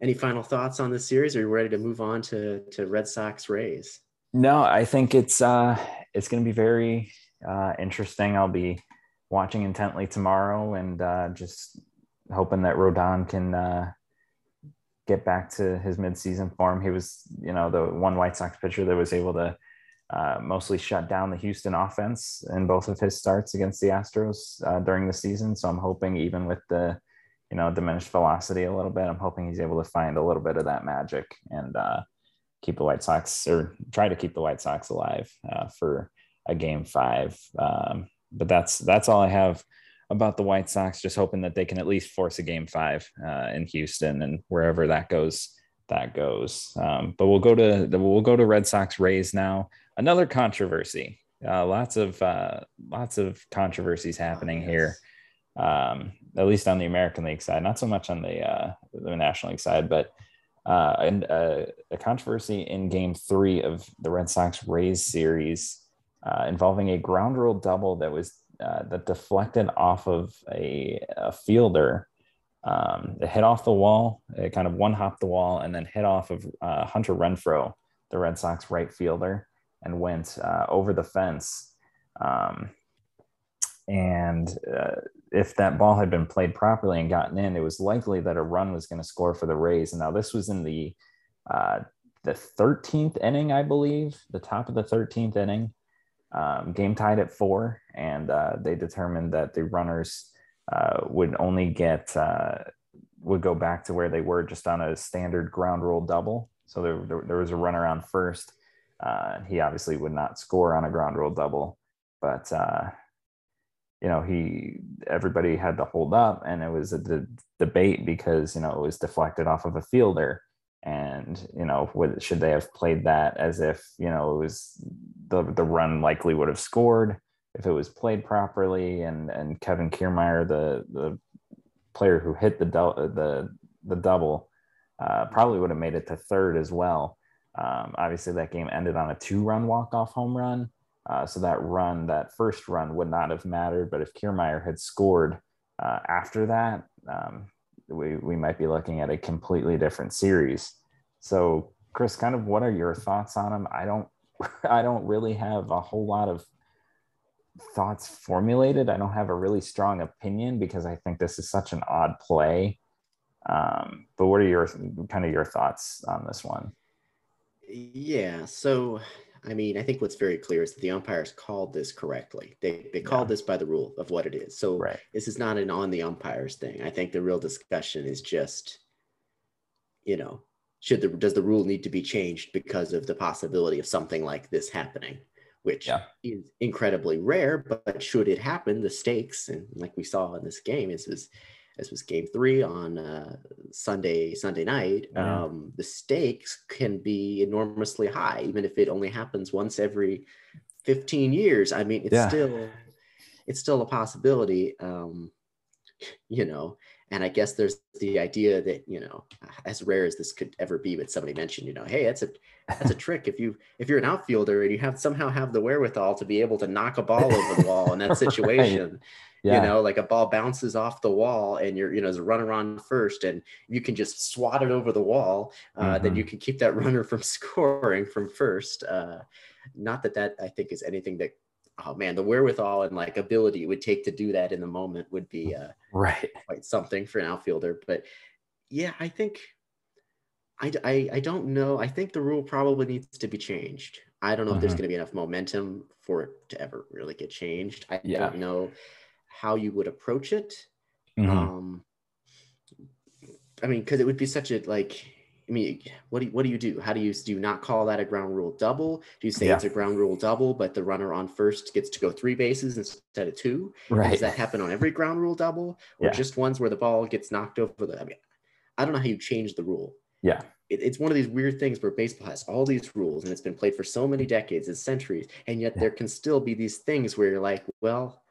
any final thoughts on this series? Are you ready to move on to to Red Sox Rays? No, I think it's uh, it's going to be very uh, interesting. I'll be watching intently tomorrow and uh, just hoping that Rodon can uh, get back to his midseason form. He was, you know, the one White Sox pitcher that was able to uh, mostly shut down the Houston offense in both of his starts against the Astros uh, during the season. So I'm hoping, even with the, you know, diminished velocity a little bit, I'm hoping he's able to find a little bit of that magic and uh, keep the White Sox or try to keep the White Sox alive uh, for a game five. Um, but that's that's all I have about the White Sox. Just hoping that they can at least force a game five uh, in Houston and wherever that goes, that goes. Um, but we'll go to we'll go to Red Sox Rays now. Another controversy. Uh, lots of uh, lots of controversies happening oh, yes. here. Um, at least on the American League side, not so much on the uh, the National League side, but uh, and uh, a controversy in game three of the Red Sox Rays series uh, involving a ground rule double that was uh, that deflected off of a, a fielder. Um, it hit off the wall, it kind of one hopped the wall, and then hit off of uh, Hunter Renfroe, the Red Sox right fielder, and went uh, over the fence. Um, and uh, if that ball had been played properly and gotten in, it was likely that a run was going to score for the Rays. And now this was in the uh, the 13th inning, I believe, the top of the 13th inning. Um, game tied at four, and uh, they determined that the runners uh, would only get uh, would go back to where they were just on a standard ground rule double. So there, there, there was a runner on first. Uh, he obviously would not score on a ground rule double, but you know he everybody had to hold up and it was a de- debate because you know it was deflected off of a fielder. And you know should they have played that as if you know it was the the run likely would have scored if it was played properly? And and Kevin Kiermaier the the player who hit the the the double uh, probably would have made it to third as well um, obviously that game ended on a two run walk off home run uh, so that run, that first run, would not have mattered. But if Kiermaier had scored uh, after that, um, we we might be looking at a completely different series. So, Chris, kind of, what are your thoughts on him? I don't, I don't really have a whole lot of thoughts formulated. I don't have a really strong opinion because I think this is such an odd play. Um, but what are your kind of your thoughts on this one? Yeah. So, I mean, I think what's very clear is that the umpires called this correctly. They they called this by the rule of what it is. So right. this is not an on the umpires thing. I think the real discussion is just, you know, should the does the rule need to be changed because of the possibility of something like this happening? Which yeah. is incredibly rare, but should it happen, the stakes and like we saw in this game is was this was game three on uh, Sunday Sunday night. Mm-hmm. Um, the stakes can be enormously high, even if it only happens once every 15 years. I mean, it's yeah. still it's still a possibility. Um, you know, and I guess there's the idea that you know, as rare as this could ever be, but somebody mentioned, you know, hey, that's a that's a trick. If you if you're an outfielder and you have somehow have the wherewithal to be able to knock a ball over the wall in that situation. right yeah. you know like a ball bounces off the wall and you're you know as a runner on first and you can just swat it over the wall uh, mm-hmm. then you can keep that runner from scoring from first uh, not that that i think is anything that oh man the wherewithal and like ability it would take to do that in the moment would be uh, right quite something for an outfielder but yeah i think I, I, I don't know. I think the rule probably needs to be changed. I don't know mm-hmm. if there's mm-hmm. going to be enough momentum for it to ever really get changed. I yeah. don't know how you would approach it. Mm-hmm. Um, I mean, because it would be such a like. I mean, what do you, what do you do? How do you do you not call that a ground rule double? Do you say yeah. it's a ground rule double, but the runner on first gets to go three bases instead of two? Right. Does that happen on every ground rule double, or yeah. just ones where the ball gets knocked over the? I mean, I don't know how you change the rule. Yeah. It, it's one of these weird things where baseball has all these rules and it's been played for so many decades and centuries, and yet yeah. there can still be these things where you're like, well,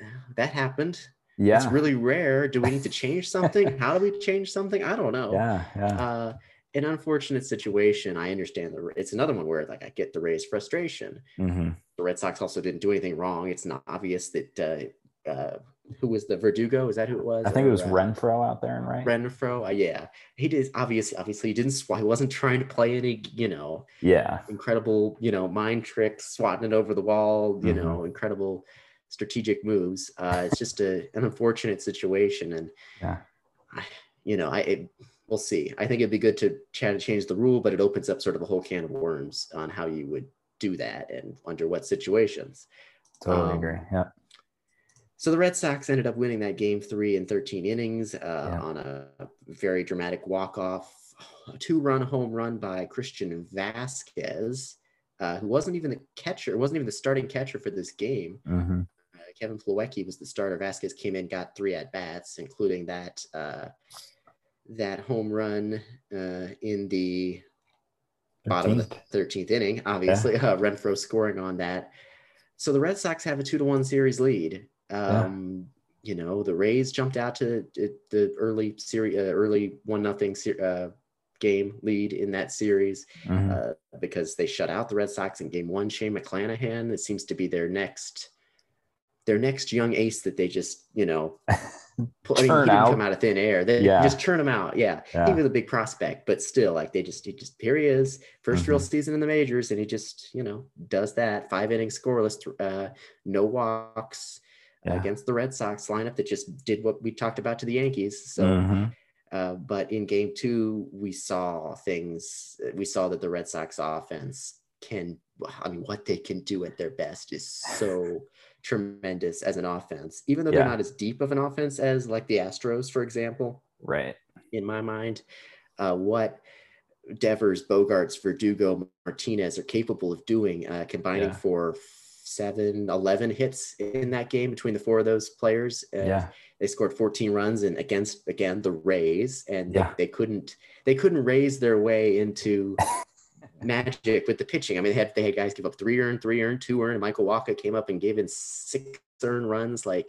eh, that happened. Yeah. It's really rare. Do we need to change something? How do we change something? I don't know. Yeah. Yeah. Uh, an unfortunate situation. I understand the. It's another one where like I get the Rays' frustration. Mm-hmm. The Red Sox also didn't do anything wrong. It's not obvious that uh, uh, who was the Verdugo? Is that who it was? I think or, it was uh, Renfroe out there, right? Renfroe, uh, yeah, he did. Obviously, obviously, he didn't. He wasn't trying to play any, you know, yeah, incredible, you know, mind tricks, swatting it over the wall, you mm-hmm. know, incredible strategic moves. Uh, it's just a, an unfortunate situation, and yeah. I, you know, I it, we'll see. I think it'd be good to change the rule, but it opens up sort of a whole can of worms on how you would do that and under what situations. Totally um, agree. Yeah. So the Red Sox ended up winning that game three in 13 innings uh, yeah. on a very dramatic walk-off, two-run home run by Christian Vasquez, uh, who wasn't even the catcher, wasn't even the starting catcher for this game. Mm-hmm. Kevin Plawecki was the starter. Vasquez came in, got three at bats, including that uh, that home run uh, in the 13th. bottom of the 13th inning. Obviously, yeah. uh, Renfroe scoring on that. So the Red Sox have a two to one series lead. Um, yeah. You know, the Rays jumped out to the early series, uh, early one nothing uh, game lead in that series mm-hmm. uh, because they shut out the Red Sox in game one. Shane McClanahan, it seems to be their next their next young ace that they just, you know, pull, I mean, he didn't out. come out of thin air. They yeah. just turn him out. Yeah. yeah. He was a big prospect, but still, like they just, he just, here he is, 1st mm-hmm. real season in the majors, and he just, you know, does that five innings scoreless, uh, no walks yeah. against the Red Sox lineup that just did what we talked about to the Yankees. So, mm-hmm. uh, but in game two, we saw things, we saw that the Red Sox offense can, I mean, what they can do at their best is so tremendous as an offense, even though yeah. they're not as deep of an offense as like the Astros, for example. Right. In my mind, uh, what Devers, Bogaerts, Verdugo, Martinez are capable of doing, uh, combining yeah. for seven, 11 hits in that game between the four of those players. Uh, yeah. They scored 14 runs and against, again, the Rays, and yeah. they, they couldn't, they couldn't raise their way into magic with the pitching. I mean, they had they had guys give up three earned, three earned, two earned. Michael Wacha came up and gave in six earned runs. Like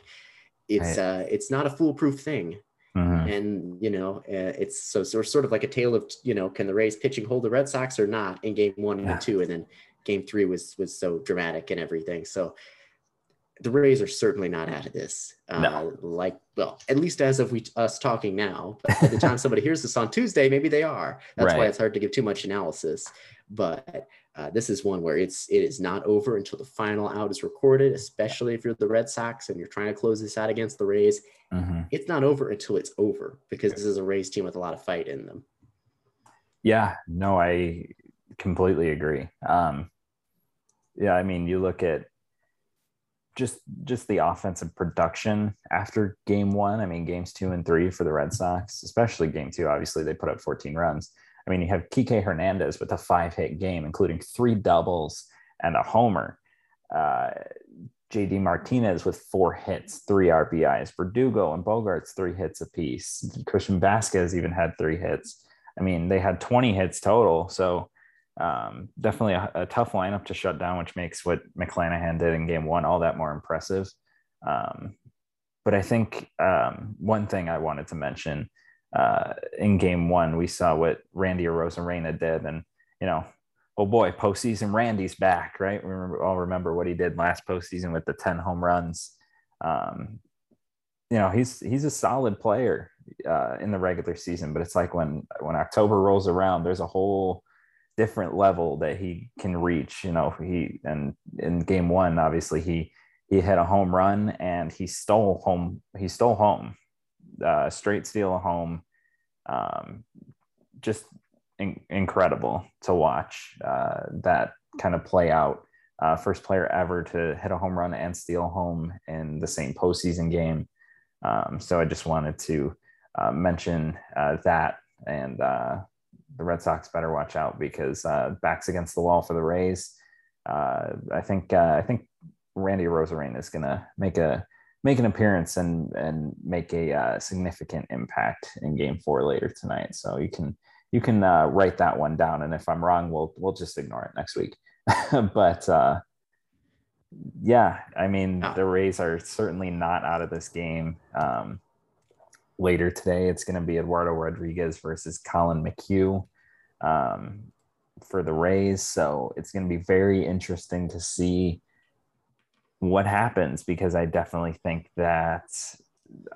it's right. uh it's not a foolproof thing. Mm-hmm. And you know, uh, it's so, so sort of like a tale of you know, can the Rays pitching hold the Red Sox or not in game one yeah. and two, and then game three was was so dramatic and everything. So the Rays are certainly not out of this. Uh, no. Like, well, at least as of we us talking now. But by the time somebody hears this on Tuesday, maybe they are. That's right. why it's hard to give too much analysis. But uh, this is one where it's it is not over until the final out is recorded. Especially if you're the Red Sox and you're trying to close this out against the Rays, mm-hmm. it's not over until it's over because this is a Rays team with a lot of fight in them. Yeah, no, I completely agree. Um, yeah, I mean, you look at just just the offensive production after game one. I mean, games two and three for the Red Sox, especially game two. Obviously, they put up 14 runs. I mean, you have Kike Hernandez with a five hit game, including three doubles and a homer. Uh, JD Martinez with four hits, three RBIs. Verdugo and Bogaerts, three hits apiece. Christian Vasquez even had three hits. I mean, they had 20 hits total. So um, definitely a, a, tough lineup to shut down, which makes what McClanahan did in game one all that more impressive. Um, but I think um, one thing I wanted to mention uh, in game one, we saw what Randy Arozarena did. And, you know, oh boy, postseason Randy's back, right? We remember, all remember what he did last postseason with the 10 home runs. Um, you know, he's he's a solid player uh, in the regular season, but it's like when when October rolls around, there's a whole different level that he can reach. You know, he and in game one, obviously he he hit a home run and he stole home. He stole home, uh, straight steal a home. Um, just in, incredible to watch uh, that kind of play out. Uh, first player ever to hit a home run and steal home in the same postseason game. Um, so I just wanted to uh, mention uh, that and uh, the Red Sox better watch out because uh, backs against the wall for the Rays. Uh, I think uh, I think Randy Arozarena is going to make a make an appearance and and make a uh, significant impact in Game Four later tonight. So you can you can uh, write that one down, and if I'm wrong, we'll we'll just ignore it next week. but uh, yeah, I mean the Rays are certainly not out of this game. Um, later today. It's going to be Eduardo Rodriguez versus Collin McHugh um, for the Rays. So it's going to be very interesting to see what happens because I definitely think that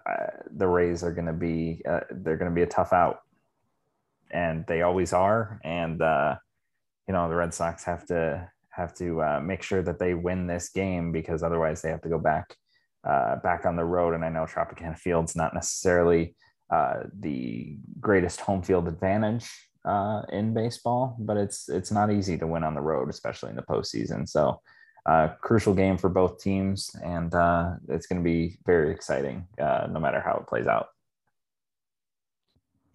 uh, the Rays are going to be uh, they're going to be a tough out, and they always are. And uh, you know the Red Sox have to have to uh, make sure that they win this game because otherwise they have to go back uh, back on the road. And I know Tropicana Field's not necessarily uh, the greatest home field advantage uh, in baseball, but it's it's not easy to win on the road, especially in the postseason. So, uh, crucial game for both teams, and uh, it's going to be very exciting, uh, no matter how it plays out.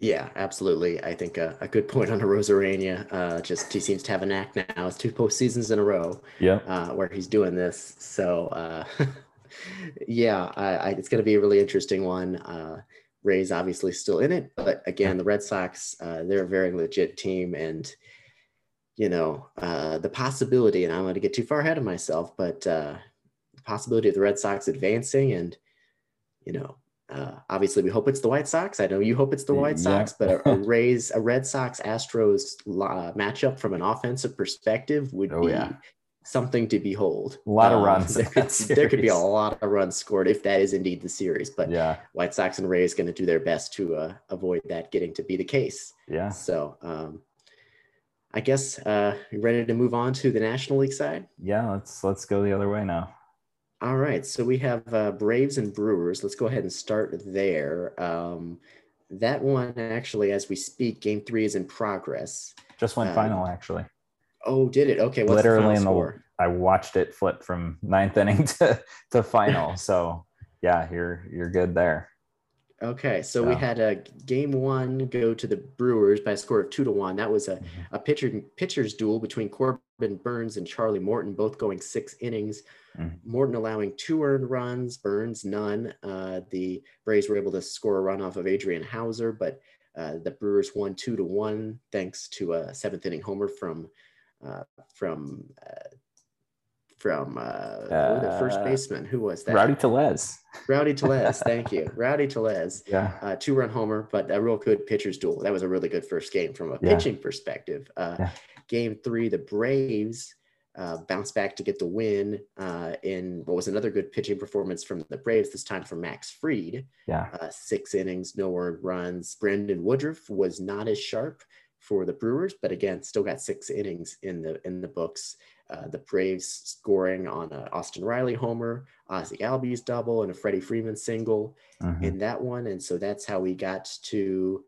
Yeah, absolutely. I think a, a good point on Arozarena. Uh, just he seems to have a knack now. It's two postseasons in a row. Yeah. Uh, where he's doing this. So uh, yeah, I, I, it's going to be a really interesting one. Uh, Rays obviously still in it, but again, the Red Sox, uh, they're a very legit team, and you know uh, the possibility. And I don't want to get too far ahead of myself, but uh, the possibility of the Red Sox advancing, and you know, uh, obviously we hope it's the White Sox. I know you hope it's the White Sox, but a, a Rays, a Red Sox Astros uh, matchup from an offensive perspective would oh, be yeah something to behold. A lot um, of runs. There could, there could, be a lot of runs scored if that is indeed the series. But yeah, White Sox and Rays going to do their best to uh, avoid that getting to be the case. Yeah. So um, I guess uh, you ready to move on to the National League side? Yeah, let's let's go the other way now. All right, so we have uh, Braves and Brewers. Let's go ahead and start there. Um, that one actually, as we speak, Game Three is in progress. Just went um, final, actually. Oh, did it? Okay. What's Literally the in the I watched it flip from ninth inning to, to final. so yeah, you're you're good there. Okay, so, so, we had a game one go to the Brewers by a score of two to one. That was a, mm-hmm. a pitcher pitcher's duel between Corbin Burnes and Charlie Morton, both going six innings. Mm-hmm. Morton allowing two earned runs, Burnes none. Uh, the Braves were able to score a run off of Adrian Houser, but uh, the Brewers won two to one thanks to a seventh inning homer from uh, from uh, from uh, the first uh, baseman. Who was that? Rowdy Tellez. Rowdy Tellez. thank you, Rowdy Tellez. Yeah. Uh, two run homer, but a real good pitcher's duel. That was a really good first game from a yeah. pitching perspective. Uh, yeah. Game three, the Braves uh, bounced back to get the win uh, in what was another good pitching performance from the Braves, this time from Max Fried. Yeah. Uh, six innings, no earned runs. Brandon Woodruff was not as sharp for the Brewers, but again, still got six innings in the in the books. Uh, the Braves scoring on a Austin Riley homer, Ozzie Albies double, and a Freddie Freeman single mm-hmm. in that one. And so that's how we got to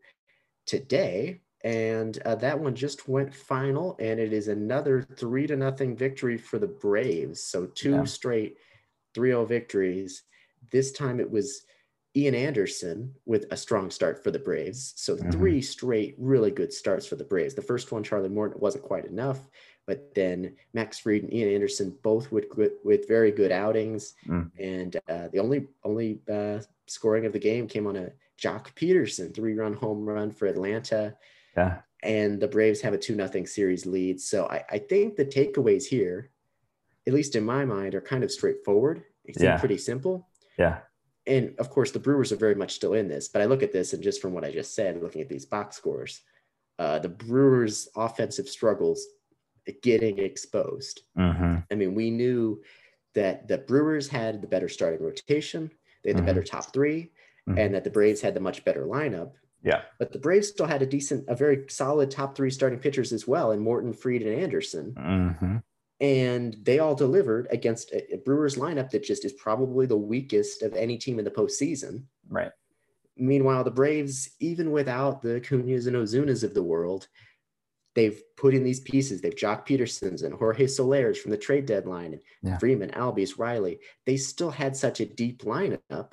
today. And uh, that one just went final, and it is another three to nothing victory for the Braves. So two yeah. straight 3 0 victories. This time it was Ian Anderson with a strong start for the Braves. So mm-hmm. three straight really good starts for the Braves. The first one, Charlie Morton, wasn't quite enough. But then Max Fried and Ian Anderson both with with very good outings, mm. and uh, the only only uh, scoring of the game came on a Joc Pederson three run home run for Atlanta. Yeah, and the Braves have a two nothing series lead. So I, I think the takeaways here, at least in my mind, are kind of straightforward. It yeah. pretty simple. Yeah. And of course, the Brewers are very much still in this. But I look at this, and just from what I just said, looking at these box scores, uh, the Brewers' offensive struggles getting exposed. Mm-hmm. I mean, we knew that the Brewers had the better starting rotation, they had the better top 3 mm-hmm. and that the Braves had the much better lineup. Yeah. But the Braves still had a decent, a very solid top three starting pitchers as well, and Morton, Fried, and Anderson. And they all delivered against a, Brewers lineup that just is probably the weakest of any team in the postseason. Right. Meanwhile, the Braves, even without the Acuñas and Ozunas of the world, they've put in these pieces. They've Joc Pedersons and Jorge Soler's from the trade deadline, and yeah. Freeman, Albies, Riley. They still had such a deep lineup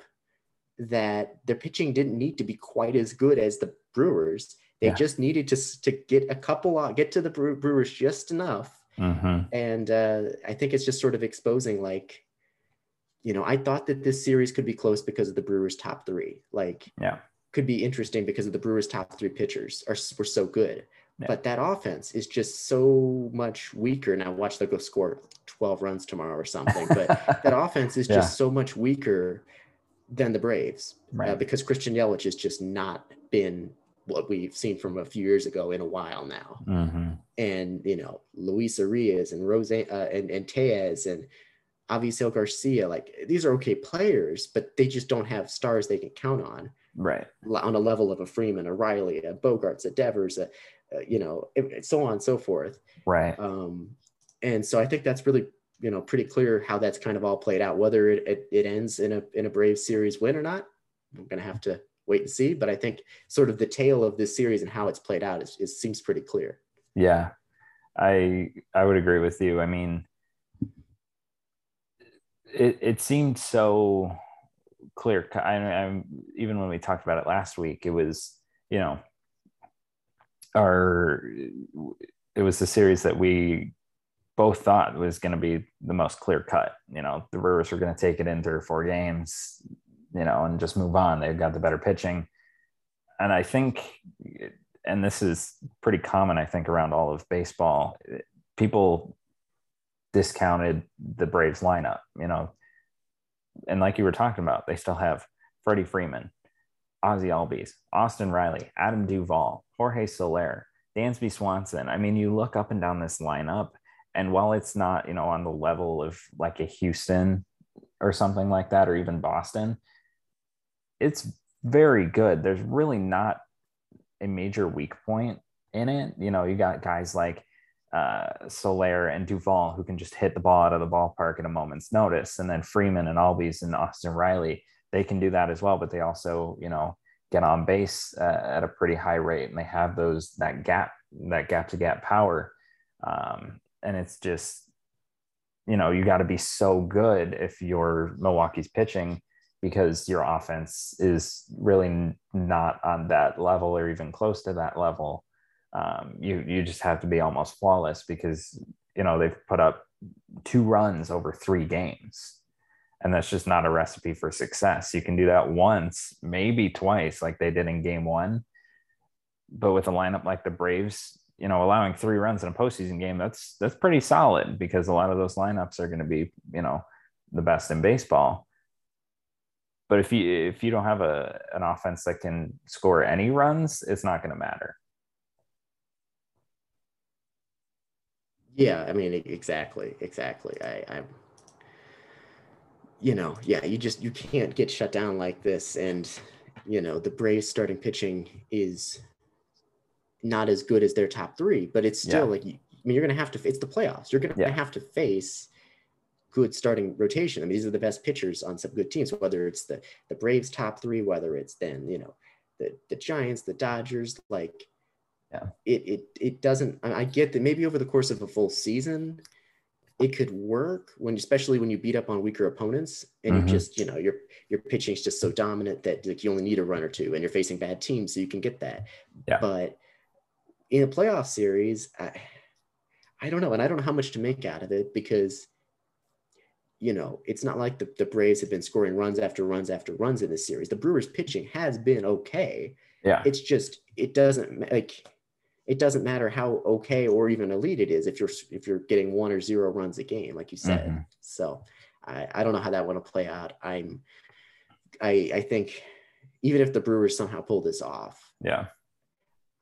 that their pitching didn't need to be quite as good as the Brewers. They yeah. just needed to to get a couple, get to the Brewers just enough. Mm-hmm. And uh, I think it's just sort of exposing, like, you know, I thought that this series could be close because of the Brewers' top three. Like, yeah, could be interesting because of the Brewers' top three pitchers are were so good. Yeah. But that offense is just so much weaker. Now watch them go score 12 runs tomorrow or something. But that offense is just so much weaker than the Braves uh, right. uh, because Christian Yelich has just not been what we've seen from a few years ago in a while now. Mm-hmm. And you know, Luis Urias and Rose uh, and and Tellez and Avisail Garcia, like these are okay players, but they just don't have stars they can count on. Right. On a level of a Freeman, a Riley, a Bogaerts, a Devers, a, uh, you know, so on and so forth. Right. Um, and so I think that's really, you know, pretty clear how that's kind of all played out. Whether it, it, it ends in a in a Brave series win or not, I'm gonna have to wait and see. But I think sort of the tale of this series and how it's played out is, is seems pretty clear. Yeah, I I would agree with you. I mean, it it seemed so clear. I, I'm even when we talked about it last week, it was you know our it was the series that we both thought was going to be the most clear cut. You know, the Brewers were going to take it in three or four games, you know, and just move on. They've got the better pitching. And I think, and this is pretty common, I think, around all of baseball, people discounted the Braves lineup, you know. And like you were talking about, they still have Freddie Freeman, Ozzie Albies, Austin Riley, Adam Duvall, Jorge Soler, Dansby Swanson. I mean, you look up and down this lineup, and while it's not, you know, on the level of like a Houston or something like that, or even Boston, it's very good. There's really not a major weak point in it. You know, you got guys like uh, Soler and Duvall who can just hit the ball out of the ballpark at a moment's notice, and then Freeman and Albies and Austin Riley they can do that as well. But they also, you know, get on base uh, at a pretty high rate, and they have those that gap that gap to gap power, um, and it's just, you know, you got to be so good if you're Milwaukee's pitching because your offense is really not on that level or even close to that level. Um, you you just have to be almost flawless because you know they've put up two runs over three games and that's just not a recipe for success. You can do that once, maybe twice, like they did in game one. But with a lineup like the Braves, you know, allowing three runs in a postseason game, that's that's pretty solid because a lot of those lineups are going to be, you know, the best in baseball. But if you if you don't have a an offense that can score any runs, it's not going to matter. Yeah, I mean exactly, exactly. I, I'm you know, yeah, you just you can't get shut down like this. And you know, the Braves starting pitching is not as good as their top three, but it's still yeah. like I mean, you're gonna have to. It's the playoffs. You're gonna yeah. have to face good starting rotation. I mean, these are the best pitchers on some good teams. Whether it's the the Braves top three, whether it's then you know the the Giants, the Dodgers, like yeah, it it it doesn't. I get that maybe over the course of a full season, it could work when especially when you beat up on weaker opponents and mm-hmm. you just you know your your pitching is just so dominant that like you only need a run or two and you're facing bad teams so you can get that yeah. but in a playoff series I, I don't know and i don't know how much to make out of it because you know it's not like the, the braves have been scoring runs after runs after runs in this series the brewers pitching has been okay yeah it's just it doesn't like it doesn't matter how okay or even elite it is if you're if you're getting one or zero runs a game, like you said. Mm-hmm. So I, I don't know how that one to play out. I'm I I think even if the Brewers somehow pull this off, yeah,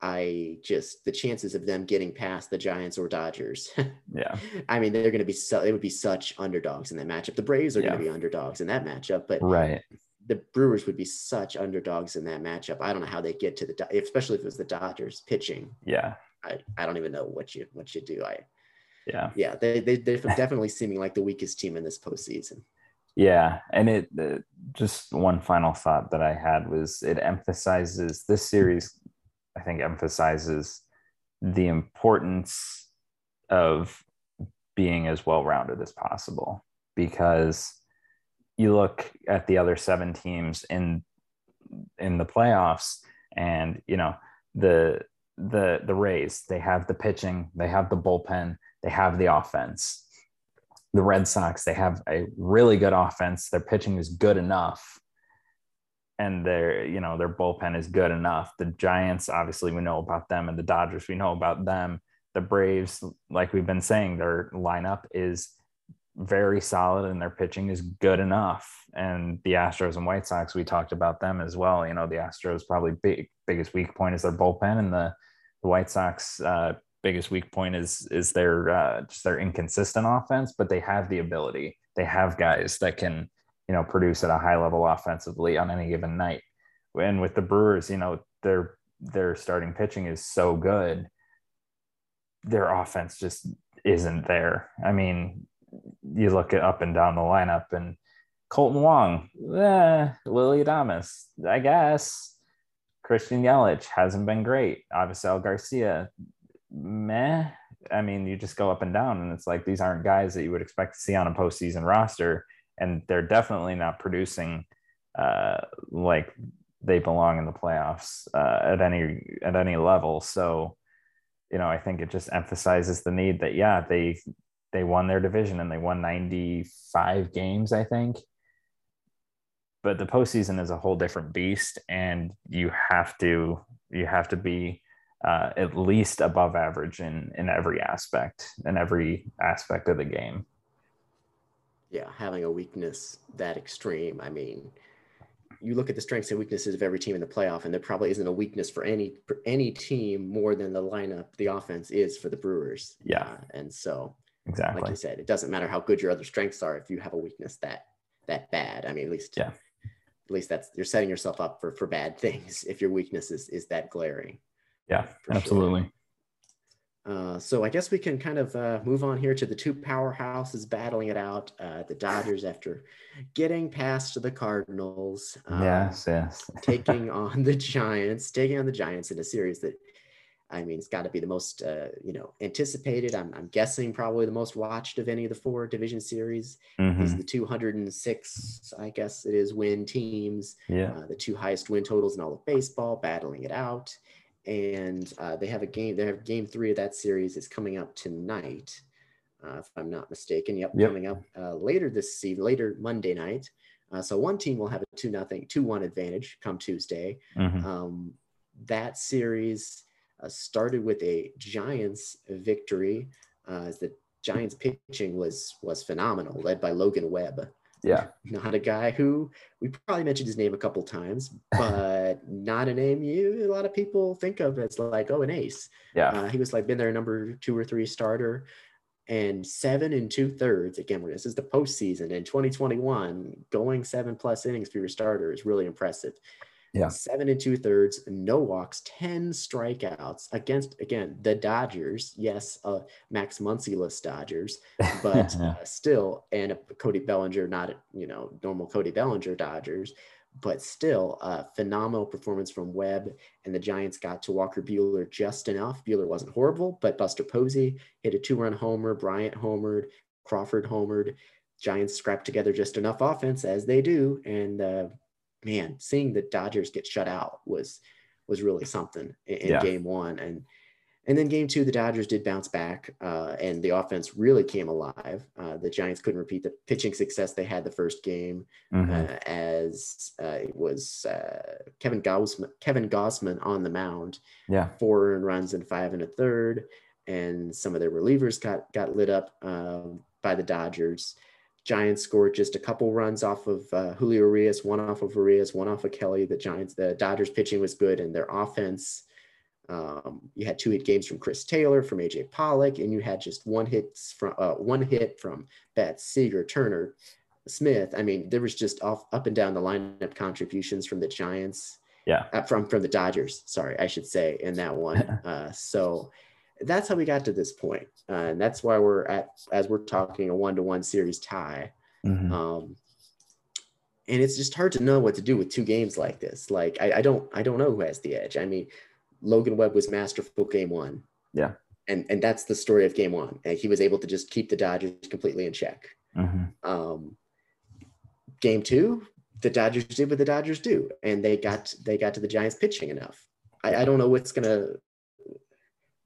I just the chances of them getting past the Giants or Dodgers. yeah. I mean, they're going to be so they would be such underdogs in that matchup. The Braves are yeah. going to be underdogs in that matchup, but right the Brewers would be such underdogs in that matchup. I don't know how they get to the especially if it was the Dodgers pitching. Yeah. I, I don't even know what you what you do. I yeah yeah they they they're definitely seeming like the weakest team in this postseason. Yeah, and it uh, just one final thought that I had was it emphasizes this series. I think emphasizes the importance of being as well rounded as possible. Because you look at the other seven teams in in the playoffs and you know the the the Rays they have the pitching they have the bullpen they have the offense. The Red Sox they have a really good offense. Their pitching is good enough and their you know their bullpen is good enough the Giants obviously we know about them and the Dodgers we know about them the Braves like we've been saying their lineup is very solid and their pitching is good enough. And the Astros and White Sox, we talked about them as well. You know, the Astros probably big biggest weak point is their bullpen, and the the White Sox uh, biggest weak point is is their uh, just their inconsistent offense. But they have the ability. They have guys that can you know produce at a high level offensively on any given night. And with the Brewers, you know their their starting pitching is so good. Their offense just isn't there. I mean, you look at up and down the lineup and Kolten Wong, eh, Willy Adames, I guess. Christian Yelich hasn't been great. Avisail Garcia, meh. I mean, you just go up and down, and it's like these aren't guys that you would expect to see on a postseason roster, and they're definitely not producing uh, like they belong in the playoffs uh, at any at any level. So, you know, I think it just emphasizes the need that yeah, they they won their division and they won 95 games, I think. But the postseason is a whole different beast, and you have to you have to be uh, at least above average in in every aspect in every aspect of the game. Yeah, having a weakness that extreme. I mean, you look at the strengths and weaknesses of every team in the playoff, and there probably isn't a weakness for any for any team more than the lineup, the offense is for the Brewers. Yeah, uh, and so Exactly. Like you said, it doesn't matter how good your other strengths are if you have a weakness that that bad. I mean, at least yeah. At least that's you're setting yourself up for for bad things if your weakness is is that glaring. Yeah, absolutely. Sure. Uh, so I guess we can kind of uh, move on here to the two powerhouses battling it out. Uh, the Dodgers, after getting past the Cardinals, um, yes, yes, taking on the Giants, taking on the Giants in a series that I mean, it's got to be the most, uh, you know, anticipated. I'm, I'm, guessing probably the most watched of any of the four division series. Mm-hmm. These the 206, I guess it is, win teams. Yeah. Uh, the two highest win totals in all of baseball, battling it out. And uh, they have a game. They have game three of that series is coming up tonight, uh, if I'm not mistaken. Yep, yep. coming up uh, later this season, later Monday night. Uh, so one team will have a two nothing, two one advantage come Tuesday. Mm-hmm. Um, that series uh, started with a Giants victory uh, as the Giants pitching was was phenomenal, led by Logan Webb. Yeah, not a guy who we probably mentioned his name a couple times, but not a name you a lot of people think of as like oh an ace. Yeah, uh, he was like been their number two or three starter. and seven and two thirds. Again, this is the postseason in 2021. Going seven plus innings for your starter is really impressive. Yeah. Seven and two thirds, no walks, 10 strikeouts against, again, the Dodgers. Yes, uh, Max Muncy-less Dodgers, but yeah. uh, still, and Cody Bellinger, not, you know, normal Cody Bellinger Dodgers, but still a phenomenal performance from Webb. And the Giants got to Walker Buehler just enough. Buehler wasn't horrible, but Buster Posey hit a two run homer, Bryant homered, Crawford homered. Giants scrapped together just enough offense as they do. And uh, man, seeing the Dodgers get shut out was was really something in, in yeah. game one. And and then game two, the Dodgers did bounce back, uh, and the offense really came alive. Uh, the Giants couldn't repeat the pitching success they had the first game, mm-hmm. uh, as uh, it was uh, Kevin Gausman, Kevin Gausman on the mound. Yeah, four runs and five and a third, and some of their relievers got got lit up um, by the Dodgers. Giants scored just a couple runs off of uh, Julio Urias, one off of Urias, one off of Kelly. The Giants, the Dodgers pitching was good, and their offense. Um, you had two hit games from Chris Taylor, from AJ Pollock, and you had just one hit from uh, one hit from Betts, Seager, Turner, Smith. I mean, there was just off up and down the lineup contributions from the Giants. Yeah, uh, from from the Dodgers. Sorry, I should say in that one. uh, so that's how we got to this point. Uh, and that's why we're at as we're talking a one to one series tie. Mm-hmm. Um, and it's just hard to know what to do with two games like this. Like I, I don't I don't know who has the edge. I mean, Logan Webb was masterful game one. Yeah. And and that's the story of game one. And he was able to just keep the Dodgers completely in check. Mm-hmm. Um, game two, the Dodgers did what the Dodgers do, and they got they got to the Giants pitching enough. I, I don't know what's gonna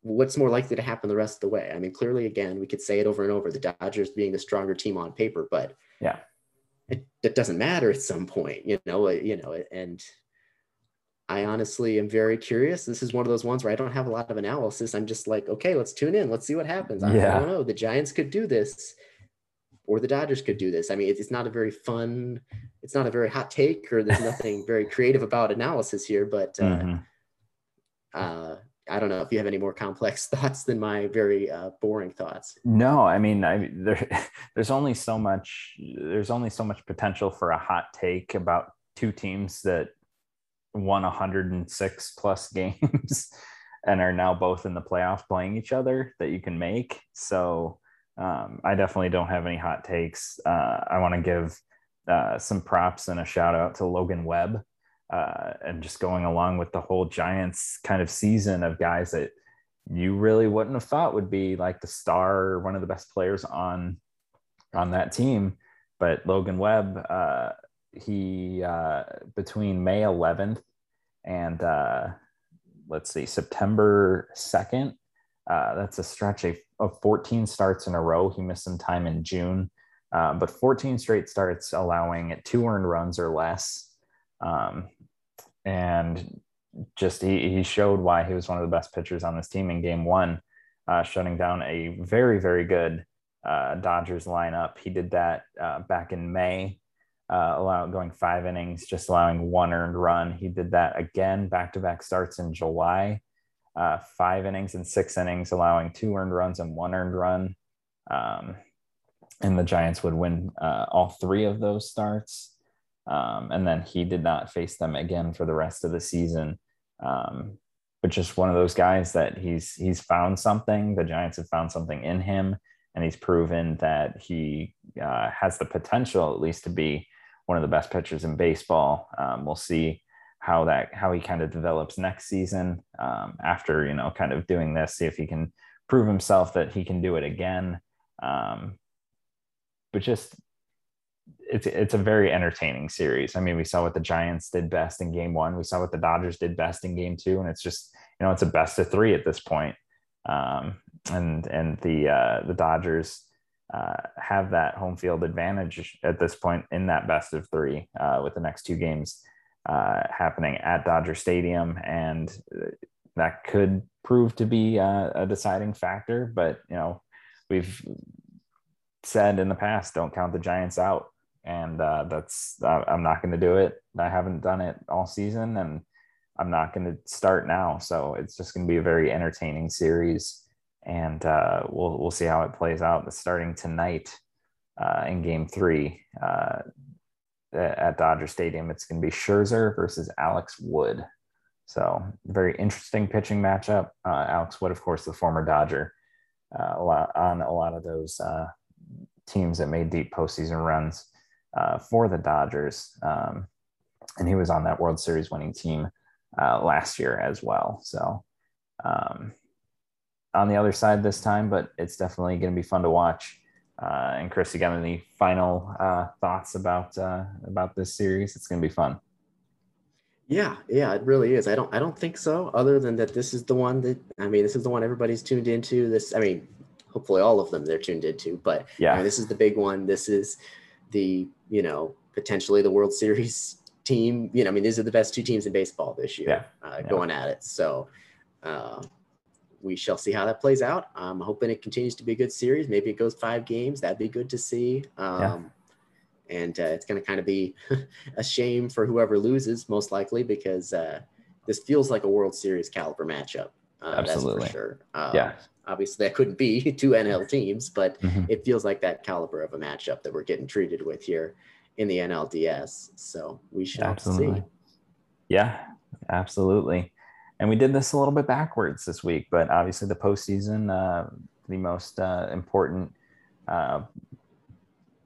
what's more likely to happen the rest of the way. I mean, clearly, again, we could say it over and over: the Dodgers being the stronger team on paper, but yeah, it, it doesn't matter at some point, you know. You know, and I honestly am very curious. This is one of those ones where I don't have a lot of analysis. I'm just like, okay, let's tune in. Let's see what happens. I, yeah. I don't know. The Giants could do this, or the Dodgers could do this. I mean, it's, it's not a very fun, it's not a very hot take, or there's nothing very creative about analysis here. But uh, mm-hmm. uh, I don't know if you have any more complex thoughts than my very uh, boring thoughts. No, I mean, I there, there's only so much. There's only so much potential for a hot take about two teams that won 106 plus games and are now both in the playoffs playing each other that you can make. So um, I definitely don't have any hot takes. Uh, I want to give uh, some props and a shout out to Logan Webb uh, and just going along with the whole Giants kind of season of guys that you really wouldn't have thought would be like the star or one of the best players on on that team. But Logan Webb, uh, he uh, between May 11th and uh, let's see September 2nd. Uh, that's a stretch of 14 starts in a row. He missed some time in June, uh, but 14 straight starts allowing two earned runs or less. Um, and just he, he showed why he was one of the best pitchers on this team in game one, uh, shutting down a very, very good uh, Dodgers lineup. He did that uh, back in May uh, allowing going five innings, just allowing one earned run. He did that again, back to back starts in July, uh, five innings and six innings, allowing two earned runs and one earned run. Um, and the Giants would win uh, all three of those starts. Um, and then he did not face them again for the rest of the season. Um, but just one of those guys that he's he's found something. The Giants have found something in him, and he's proven that he uh, has the potential, at least, to be one of the best pitchers in baseball. Um, we'll see how that how he kind of develops next season um, after you know kind of doing this. See if he can prove himself that he can do it again. Um, but just it's it's a very entertaining series. I mean, we saw what the Giants did best in Game One. We saw what the Dodgers did best in Game Two, and it's just you know it's a best of three at this point. Um, and and the uh, the Dodgers uh, have that home field advantage at this point in that best of three uh, with the next two games uh, happening at Dodger Stadium. And that could prove to be a, a deciding factor. But, you know, we've said in the past, don't count the Giants out. And uh, that's, I'm not going to do it. I haven't done it all season and I'm not going to start now. So it's just going to be a very entertaining series and uh, we'll we'll see how it plays out. Starting tonight uh, in Game Three uh, at Dodger Stadium, it's going to be Scherzer versus Alex Wood. So very interesting pitching matchup. Uh, Alex Wood, of course, the former Dodger, uh, a lot, on a lot of those teams that made deep postseason runs for the Dodgers, um, and he was on that World Series winning team last year as well. So. Um, on the other side this time, but it's definitely going to be fun to watch. Uh, and Chris, you got any final uh, thoughts about uh, about this series? It's going to be fun. Yeah, yeah, it really is. I don't, I don't think so. Other than that, this is the one that I mean, this is the one everybody's tuned into. This, I mean, hopefully all of them they're tuned into. But yeah, I mean, this is the big one. This is the you know potentially the World Series team. You know, I mean, these are the best two teams in baseball this year yeah. Uh, yeah. going at it. So. Uh, we shall see how that plays out. I'm hoping it continues to be a good series. Maybe it goes five games. That'd be good to see. Um, yeah. And uh, it's going to kind of be a shame for whoever loses, most likely, because uh, this feels like a World Series caliber matchup. Uh, Absolutely. That's for sure. Um, yeah. Obviously, that couldn't be two NL teams, but mm-hmm. it feels like that caliber of a matchup that we're getting treated with here in the NLDS. So we shall Absolutely. see. Yeah, absolutely and we did this a little bit backwards this week, but obviously the postseason, uh, the most uh, important uh,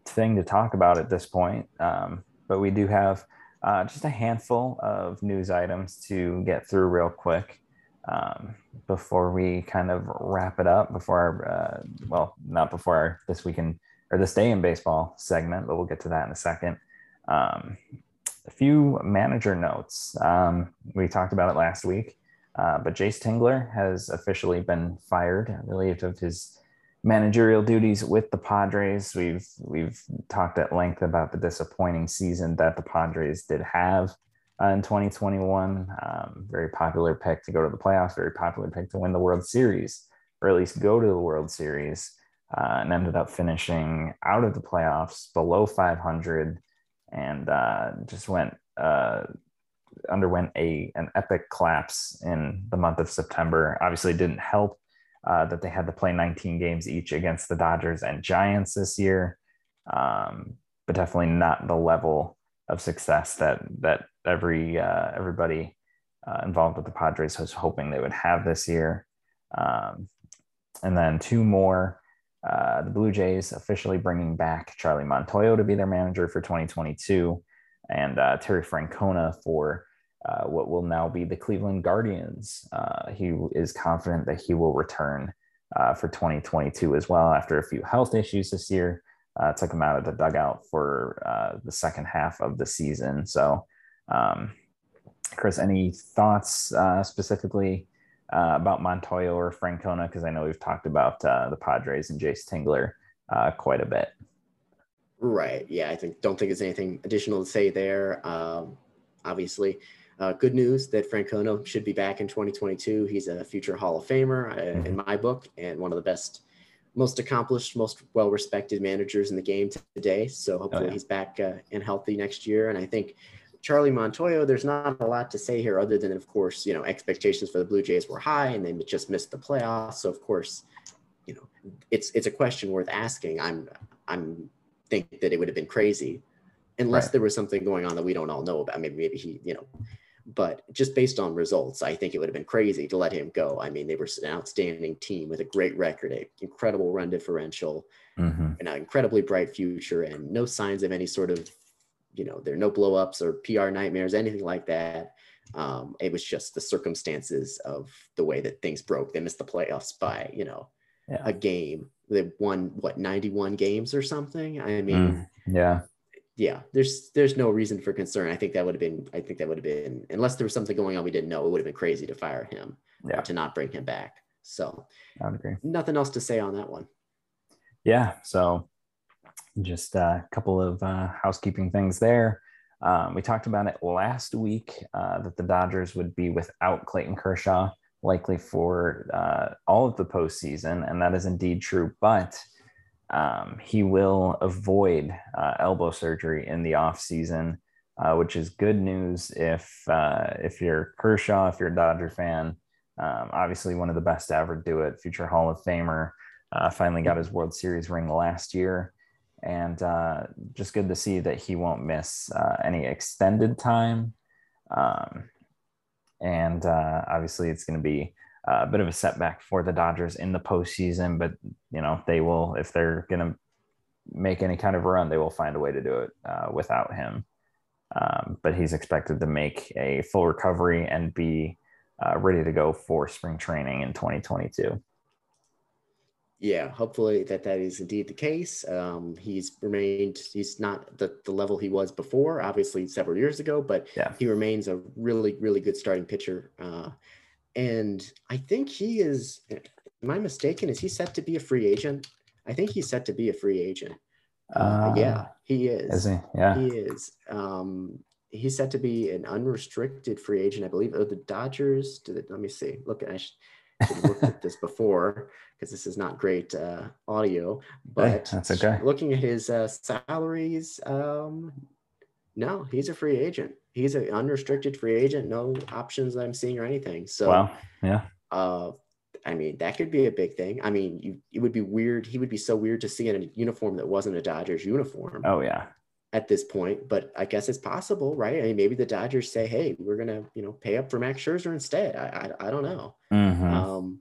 thing to talk about at this point. Um, but we do have uh, just a handful of news items to get through real quick um, before we kind of wrap it up. Before our, uh, well, not before our this weekend or this day in baseball segment, but we'll get to that in a second. Um, a few manager notes. Um, we talked about it last week. Uh, but Jayce Tingler has officially been fired, relieved of his managerial duties with the Padres. We've we've talked at length about the disappointing season that the Padres did have uh, in 2021. Um, very popular pick to go to the playoffs. Very popular pick to win the World Series, or at least go to the World Series, uh, and ended up finishing out of the playoffs below 500, and uh, just went uh, underwent a an epic collapse in the month of September. Obviously, didn't help uh, that they had to play 19 games each against the Dodgers and Giants this year, um, but definitely not the level of success that that every uh, everybody uh, involved with the Padres was hoping they would have this year. Um, and then two more. Uh, the Blue Jays officially bringing back Charlie Montoyo to be their manager for 2022 and uh, Terry Francona for uh, what will now be the Cleveland Guardians. Uh, he is confident that he will return for 2022 as well after a few health issues this year. Uh, took him out of the dugout for uh, the second half of the season. So, um, Chris, any thoughts specifically about Montoya or Francona? Because I know we've talked about the Padres and Jayce Tingler quite a bit. Right. Yeah, I think don't think there's anything additional to say there. Um, obviously, uh, good news that Francona should be back in 2022. He's a future Hall of Famer uh, in my book, and one of the best, most accomplished, most well-respected managers in the game today. So hopefully oh, yeah. he's back uh, and healthy next year. And I think Charlie Montoyo, there's not a lot to say here other than, of course, you know, expectations for the Blue Jays were high and they just missed the playoffs. So of course, you know, it's it's a question worth asking. I'm I'm think that it would have been crazy unless right. there was something going on that we don't all know about. Maybe maybe he, you know, but just based on results, I think it would have been crazy to let him go. I mean, they were an outstanding team with a great record, an incredible run differential, mm-hmm. an incredibly bright future, and no signs of any sort of, you know, there are no blowups or PR nightmares, anything like that. Um, it was just the circumstances of the way that things broke. They missed the playoffs by, you know, yeah. a game they won what 91 games or something. I mean, mm, yeah, yeah. There's there's no reason for concern. I think that would have been. I think that would have been unless there was something going on we didn't know. It would have been crazy to fire him. Yeah. to not bring him back. So I would agree. Nothing else to say on that one. Yeah. So just a couple of uh, housekeeping things there. Um, we talked about it last week uh, that the Dodgers would be without Clayton Kershaw likely for uh, all of the postseason, and that is indeed true. But um, he will avoid uh, elbow surgery in the off season, uh, which is good news if uh, if you're Kershaw, if you're a Dodger fan. Um, obviously, one of the best to ever do it, future Hall of Famer. Uh, finally got his World Series ring last year. And uh, just good to see that he won't miss uh, any extended time. Um, and obviously, it's going to be a bit of a setback for the Dodgers in the postseason, but you know they will if they're going to make any kind of run, they will find a way to do it uh, without him. Um, but he's expected to make a full recovery and be uh, ready to go for spring training in 2022. Yeah, hopefully that that is indeed the case. Um, he's remained, he's not the, the level he was before, obviously several years ago, but yeah. he remains a really, really good starting pitcher. Uh, and I think he is, am I mistaken? Is he set to be a free agent? I think he's set to be a free agent. Uh, yeah, uh, he is. Is he? Yeah, he is. Um, he's set to be an unrestricted free agent, I believe. Oh, the Dodgers. Did it, let me see. Look, I should, should looked at this before because this is not great uh, audio. But hey, that's okay. Looking at his uh, salaries, um, no, he's a free agent. He's an unrestricted free agent. No options that I'm seeing or anything. So, wow, yeah. Uh, I mean, that could be a big thing. I mean, you, it would be weird. He would be so weird to see in a uniform that wasn't a Dodgers uniform. Oh yeah. At this point, but I guess it's possible, right? I mean, maybe the Dodgers say, "Hey, we're gonna, you know, pay up for Max Scherzer instead." I, I, I don't know. Mm-hmm. Um,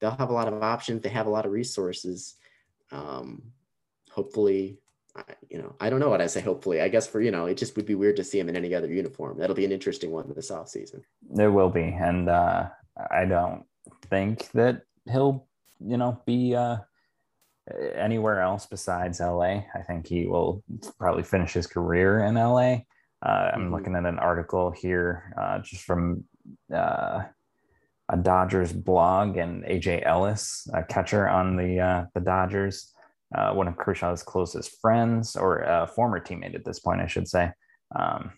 they'll have a lot of options. They have a lot of resources. Um, hopefully, you know, I don't know what I say. Hopefully, I guess for you know, it just would be weird to see him in any other uniform. That'll be an interesting one this off season. There will be, and uh, I don't think that he'll, you know, be uh, anywhere else besides LA. I think he will probably finish his career in LA. Uh, I'm mm-hmm. looking at an article here uh, just from uh, a Dodgers blog and AJ Ellis, a catcher on the uh, the Dodgers, uh, one of Kershaw's closest friends or a former teammate at this point, I should say. Um,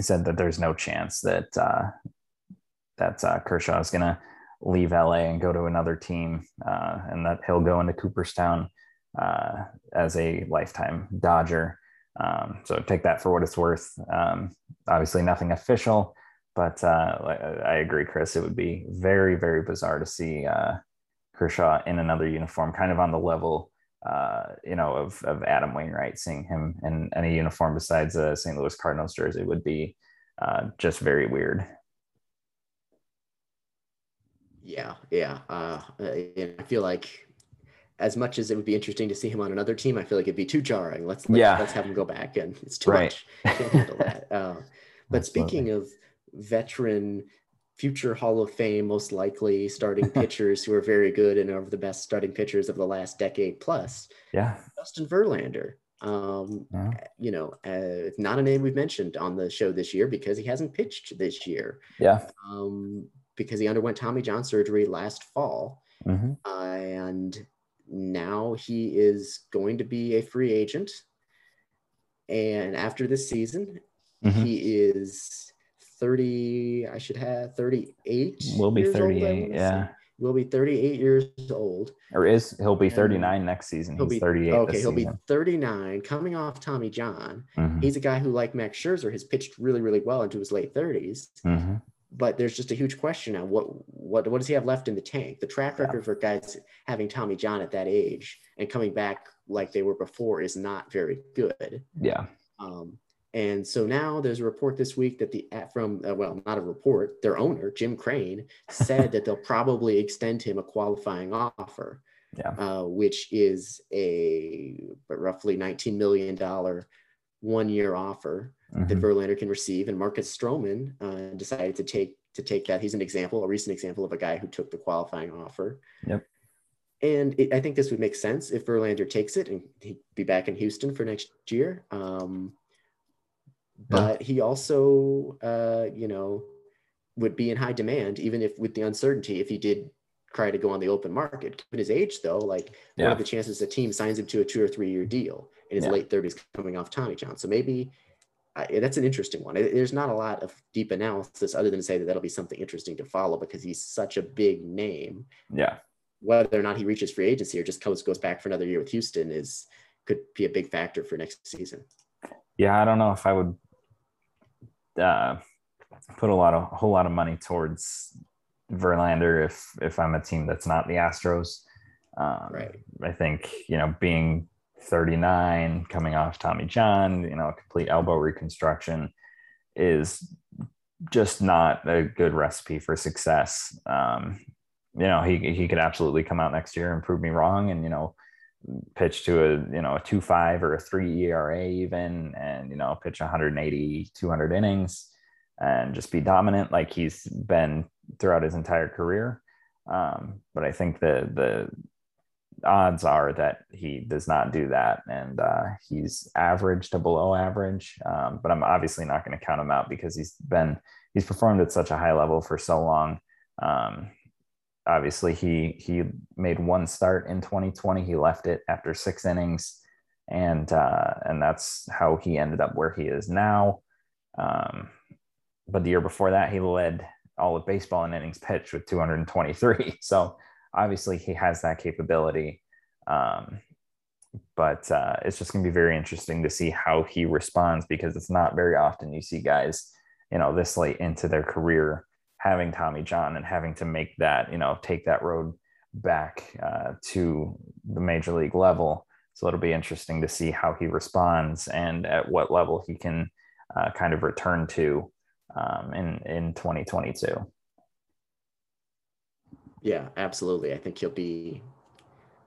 said that there's no chance that uh, that Kershaw is going to leave LA and go to another team, uh, and that he'll go into Cooperstown uh, as a lifetime Dodger. Um, so take that for what it's worth. Um, obviously, nothing official, but uh, I agree, Chris. It would be very, very bizarre to see uh, Kershaw in another uniform, kind of on the level, uh, you know, of, of Adam Wainwright. Seeing him in any uniform besides a St. Louis Cardinals jersey would be uh, just very weird. Yeah, yeah. Uh, I feel like as much as it would be interesting to see him on another team, I feel like it'd be too jarring. Let's, let's yeah. let's have him go back, and it's too right. much. Can't handle that. Uh, but Absolutely. speaking of veteran, future Hall of Fame, most likely starting pitchers who are very good and are the best starting pitchers of the last decade plus. Yeah, Justin Verlander. Um, yeah. You know, uh, not a name we've mentioned on the show this year because he hasn't pitched this year. Yeah. Um, because he underwent Tommy John surgery last fall. Mm-hmm. Uh, and now he is going to be a free agent. And after this season, mm-hmm. he is 30, I should have 38. Will be 38, old, yeah. Will be 38 years old. Or is he'll be 39 and next season. He'll He's be 38. Okay, he'll season. be 39 coming off Tommy John. Mm-hmm. He's a guy who, like Max Scherzer, has pitched really, really well into his late 30s. Mm-hmm but there's just a huge question now. What what what does he have left in the tank? The track record yeah. for guys having Tommy John at that age and coming back like they were before is not very good. Yeah. Um, and so now there's a report this week that the from uh, well not a report their owner Jim Crane said that they'll probably extend him a qualifying offer. Yeah. Uh, which is a roughly 19 million dollar one year offer mm-hmm. that Verlander can receive. And Marcus Stroman uh, decided to take to take that. He's an example, a recent example of a guy who took the qualifying offer. Yep. And it, I think this would make sense if Verlander takes it and he'd be back in Houston for next year. Um, but yeah. he also, uh, you know, would be in high demand, even if with the uncertainty, if he did try to go on the open market. Given his age, though, like yeah. what are the chances a team signs him to a two or three year deal in his yeah. late 30s coming off Tommy John? So maybe I, that's an interesting one. There's not a lot of deep analysis other than to say that that'll be something interesting to follow because he's such a big name. Yeah. Whether or not he reaches free agency or just goes goes back for another year with Houston is could be a big factor for next season. Yeah, I don't know if I would uh, put a lot of a whole lot of money towards Verlander if if I'm a team that's not the Astros. Um, right. I think you know being 39, coming off Tommy John, you know, a complete elbow reconstruction is just not a good recipe for success. Um, you know, he he could absolutely come out next year and prove me wrong, and you know, pitch to a you know a two five or a three ERA even, and you know, pitch 180, 200 innings, and just be dominant like he's been throughout his entire career. Um, but I think the the odds are that he does not do that, and uh, he's average to below average. Um, but I'm obviously not going to count him out because he's been he's performed at such a high level for so long. Um, obviously, he he made one start in 2020. He left it after six innings, and uh, and that's how he ended up where he is now. Um, but the year before that, he led all of baseball in innings pitched with 223. So obviously he has that capability. Um, but uh, it's just going to be very interesting to see how he responds because it's not very often you see guys, you know, this late into their career having Tommy John and having to make that, you know, take that road back uh, to the major league level. So it'll be interesting to see how he responds and at what level he can uh, kind of return to um, in in 2022. Yeah, absolutely. I think he'll be.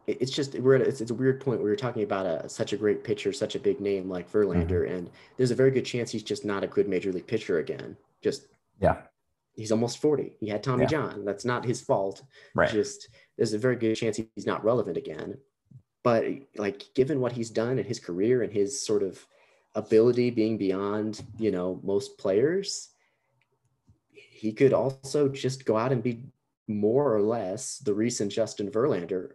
It's just we're at a, it's, it's a weird point. Where we're talking about a such a great pitcher, such a big name like Verlander, mm-hmm. and there's a very good chance he's just not a good major league pitcher again. Just yeah, he's almost 40. He had Tommy yeah. John. That's not his fault. Right. Just there's a very good chance he's not relevant again. But like given what he's done in his career and his sort of ability being beyond, you know, most players, he could also just go out and be more or less the recent Justin Verlander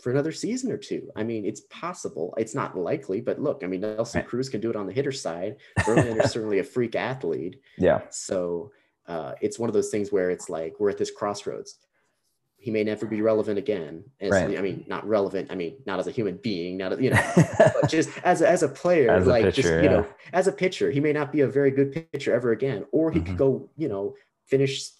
for another season or two. I mean, it's possible. It's not likely, but look, I mean, Nelson right. Cruz can do it on the hitter side. Verlander's certainly a freak athlete. Yeah. So uh, it's one of those things where it's like we're at this crossroads. He may never be relevant again. As, right. I mean, not relevant. I mean, not as a human being, not a, you know, but just as a, as a player, as like pitcher, just you yeah. know, as a pitcher, he may not be a very good pitcher ever again, or he mm-hmm. could go, you know, finish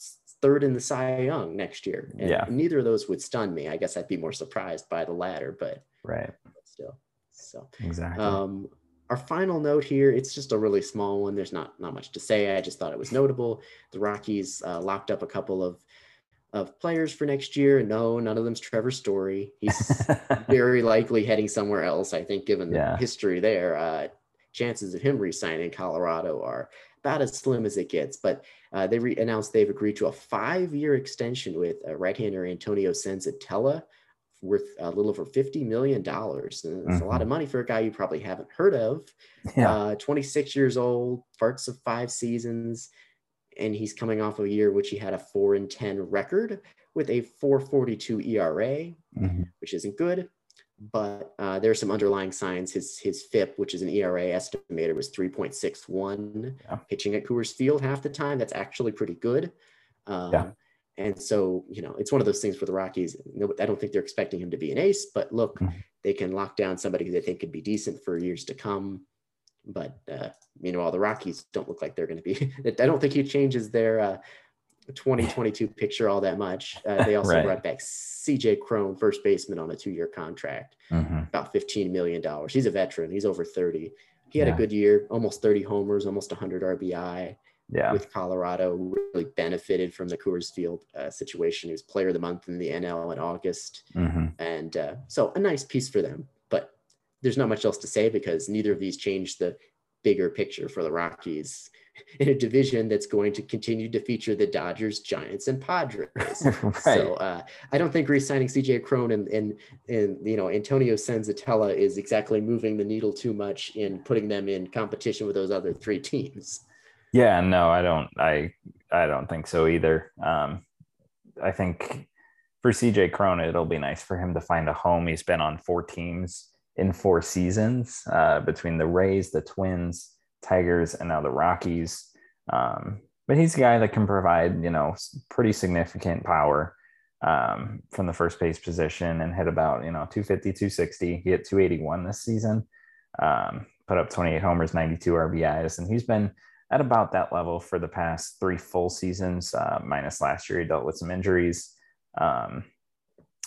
third in the Cy Young next year. And yeah. neither of those would stun me. I guess I'd be more surprised by the latter, but right. still. So exactly. Um, our final note here, it's just a really small one. There's not not much to say. I just thought it was notable. The Rockies uh, locked up a couple of of players for next year. No, none of them's Trevor Story. He's very likely heading somewhere else. I think, given the yeah. history there, uh, chances of him re-signing Colorado are about as slim as it gets. But uh, they re- announced they've agreed to a five-year extension with uh, right-hander Antonio Senzatela, worth a little over $50 million. It's mm-hmm. a lot of mm-hmm. money for a guy you probably haven't heard of. Yeah. Uh, 26 years old, parts of five seasons, and he's coming off a year which he had a 4 and 10 record with a 442 ERA, mm-hmm. which isn't good but uh, there are some underlying signs. His his FIP, which is an ERA estimator, was 3.61. Yeah. Pitching at Coors Field half the time, that's actually pretty good. Um, yeah. And so, you know, it's one of those things for the Rockies. I don't think they're expecting him to be an ace, but look, mm-hmm. they can lock down somebody who they think could be decent for years to come. But uh, meanwhile, the Rockies don't look like they're going to be. I don't think he changes their uh, 2022 picture all that much. Uh, they also right. brought back CJ Cron, first baseman, on a two year contract, mm-hmm. about $15 million. He's a veteran, he's over 30. He had yeah. a good year, almost 30 homers, almost 100 RBI. Yeah. With Colorado, really benefited from the Coors Field uh, situation. He was player of the month in the NL in August. Mm-hmm. And uh, so a nice piece for them. But there's not much else to say because neither of these changed the bigger picture for the Rockies in a division that's going to continue to feature the Dodgers, Giants, and Padres. right. So uh, I don't think re-signing CJ Cron and, and and you know Antonio Senzatela is exactly moving the needle too much in putting them in competition with those other three teams. Yeah, no, I don't. I I don't think so either. Um, I think for CJ Cron, it'll be nice for him to find a home. He's been on four teams in four seasons uh, between the Rays, the Twins, Tigers, and now the Rockies. Um, but he's a guy that can provide, you know, pretty significant power um, from the first base position and hit about, you know, 250, 260. He hit 281 this season, um, put up 28 homers, 92 RBIs, and he's been at about that level for the past three full seasons, uh, minus last year. He dealt with some injuries. Um,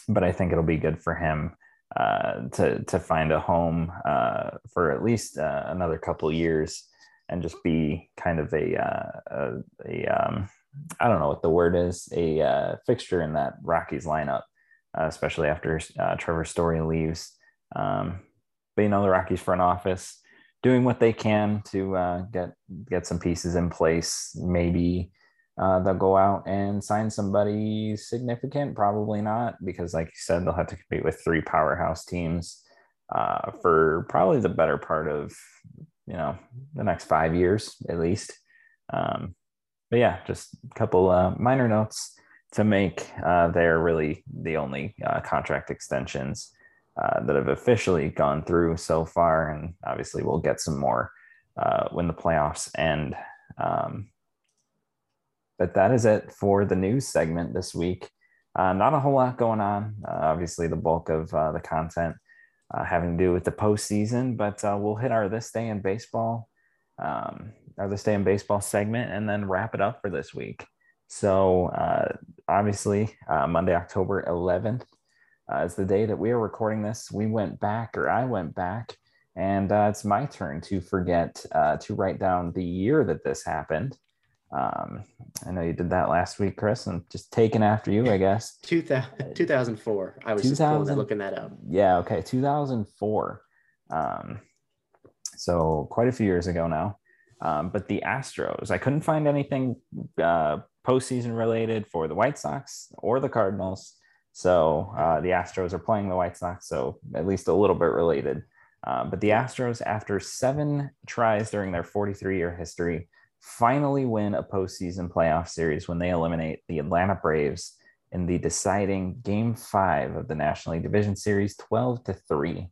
but I think it'll be good for him uh, to to find a home uh, for at least uh, another couple years and just be kind of a uh, a, a um, I don't know what the word is a uh, fixture in that Rockies lineup, especially after Trevor Story leaves. Um, but you know the Rockies front office doing what they can to get get some pieces in place, maybe uh, they'll go out and sign somebody significant. Probably not, because like you said, they'll have to compete with three powerhouse teams uh, for probably the better part of you know the next five years at least. Um, but yeah, just a couple uh, minor notes to make. Uh, they're really the only uh, contract extensions uh, that have officially gone through so far, and obviously we'll get some more uh, when the playoffs end. Um, but that is it for the news segment this week. Uh, not a whole lot going on. Uh, obviously, the bulk of uh, the content having to do with the postseason, but we'll hit our This Day in Baseball, um, our This Day in Baseball segment, and then wrap it up for this week. So, obviously, Monday, October 11th is the day that we are recording this. We went back, or I went back, and it's my turn to forget to write down the year that this happened. Um, I know you did that last week, Chris, I'm just taking after you, I guess. 2000, 2004. I was 2000, just looking that up. Yeah, okay. 2004. Um, so quite a few years ago now. Um, but the Astros, I couldn't find anything uh, postseason related for the White Sox or the Cardinals. So uh, the Astros are playing the White Sox, so at least a little bit related. Uh, but the Astros, after seven tries during their 43 year history, finally win a postseason playoff series when they eliminate the Atlanta Braves in the deciding game five of the National League Division Series 12 to 3.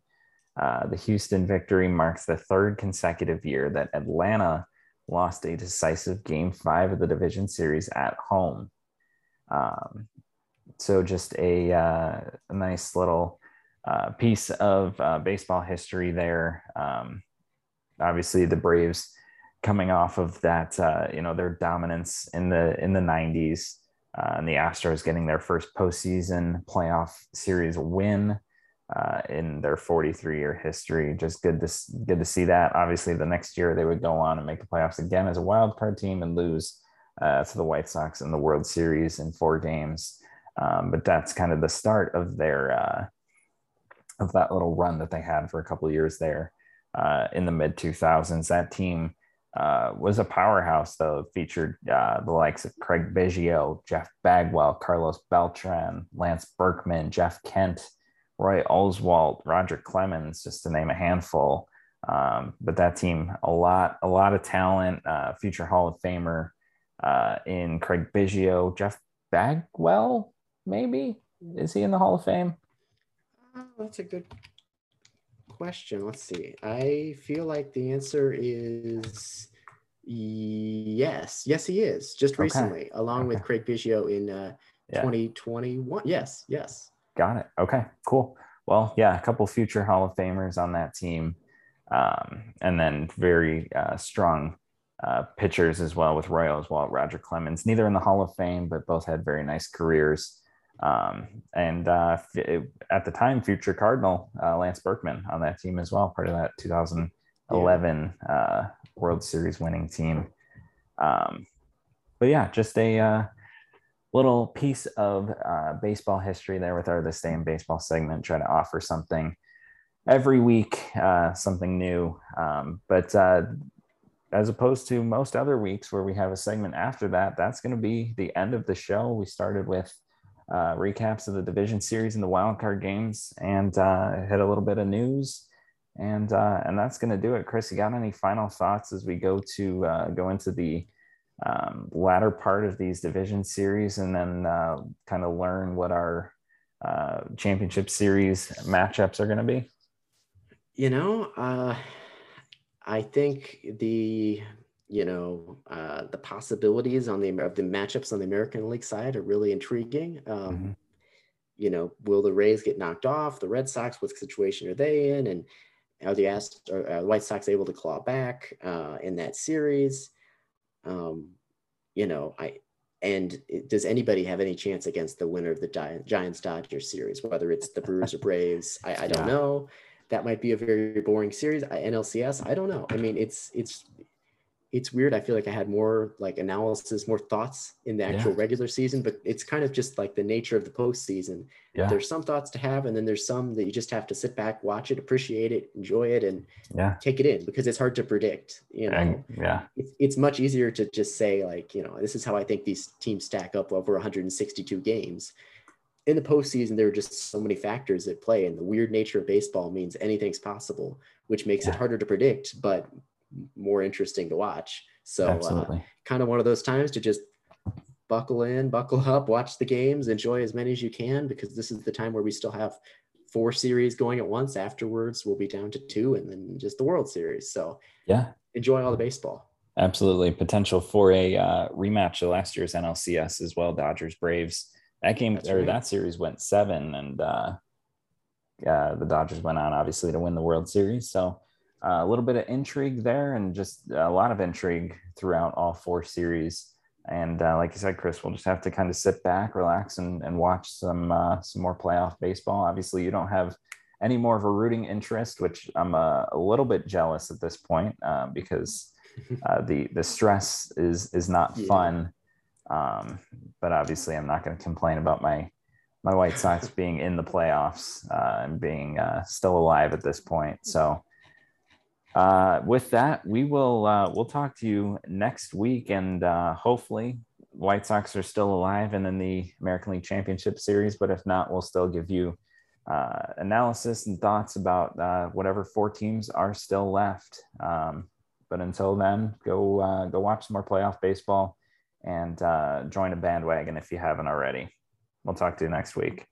Uh, the Houston victory marks the third consecutive year that Atlanta lost a decisive game five of the division series at home. Um, so, just a, uh, a nice little uh, piece of uh, baseball history there. Um, obviously, the Braves coming off of that, uh, you know, their dominance in the in the '90s, uh, and the Astros getting their first postseason playoff series win uh, in their 43 year history. Just good to good to see that. Obviously, the next year they would go on and make the playoffs again as a wild card team and lose to the White Sox in the World Series in four games. Um, but that's kind of the start of their uh, of that little run that they had for a couple of years there uh, in the mid 2000s. That team uh, was a powerhouse, though. featured uh, the likes of Craig Biggio, Jeff Bagwell, Carlos Beltran, Lance Berkman, Jeff Kent, Roy Oswalt, Roger Clemens, just to name a handful. Um, but that team, a lot, a lot of talent. Uh, future Hall of Famer uh, in Craig Biggio, Jeff Bagwell, maybe is he in the Hall of Fame? Oh, that's a good question. Let's see. I feel like the answer is yes. Yes, he is. Just recently, along okay. with Craig Biggio in uh, yeah. 2021. Yes, yes. Got it. Okay, cool. Well, yeah, a couple future Hall of Famers on that team. Um, and then very uh, strong uh, pitchers as well with Roy Oswalt, Roger Clemens. Neither in the Hall of Fame, but both had very nice careers. Um, and uh, at the time, future Cardinal uh, Lance Berkman on that team as well, part of that 2011 yeah. uh, World Series winning team. Um, but yeah, just a uh, little piece of uh, baseball history there with our This Day in Baseball segment, try to offer something every week, uh, something new. Um, but as opposed to most other weeks where we have a segment after that, that's going to be the end of the show. We started with uh, recaps of the division series and the wild card games, and uh, hit a little bit of news, and uh, and that's going to do it. Chris, you got any final thoughts as we go to uh, go into the um, latter part of these division series, and then uh, kind of learn what our uh, championship series matchups are going to be? You know, I think the you know, uh, the possibilities on the of the matchups on the American League side are really intriguing. Um, mm-hmm. You know, will the Rays get knocked off? The Red Sox, what situation are they in? And are the Ast- or, uh, White Sox able to claw back uh, in that series? Um, you know, I and does anybody have any chance against the winner of the Giants Dodgers series, whether it's the Brewers or Braves? I, I don't yeah. know. That might be a very boring series. NLCS, I don't know. I mean, it's it's it's weird. I feel like I had more like analysis, more thoughts in the actual yeah. regular season, but it's kind of just like the nature of the postseason. Yeah. There's some thoughts to have, and then there's some that you just have to sit back, watch it, appreciate it, enjoy it, and yeah. take it in because it's hard to predict. You know, and, yeah, it's, it's much easier to just say like, you know, this is how I think these teams stack up over 162 games. In the postseason, there are just so many factors at play, and the weird nature of baseball means anything's possible, which makes yeah. it harder to predict. But more interesting to watch. So uh, kind of one of those times to just buckle in, buckle up, watch the games, enjoy as many as you can because this is the time where we still have four series going at once. Afterwards, we'll be down to two and then just the World Series. So yeah, enjoy all the baseball. Absolutely. Potential for a uh, rematch of last year's NLCS as well. Dodgers Braves. That game That's or right. that series went seven and uh, uh, the Dodgers went on obviously to win the World Series. So a little bit of intrigue there and just a lot of intrigue throughout all four series. And uh, like you said, Chris, we'll just have to kind of sit back, relax, and, and watch some uh, some more playoff baseball. Obviously, you don't have any more of a rooting interest, which I'm a, a little bit jealous at this point uh, because uh, the the stress is is not yeah. fun. Um, but obviously, I'm not going to complain about my my White Sox being in the playoffs uh, and being still alive at this point. So uh, with that, we will uh, we'll talk to you next week, and uh, hopefully, White Sox are still alive and in the American League Championship Series. But if not, we'll still give you uh, analysis and thoughts about uh, whatever four teams are still left. Um, but until then, go uh, go watch some more playoff baseball and join a bandwagon if you haven't already. We'll talk to you next week.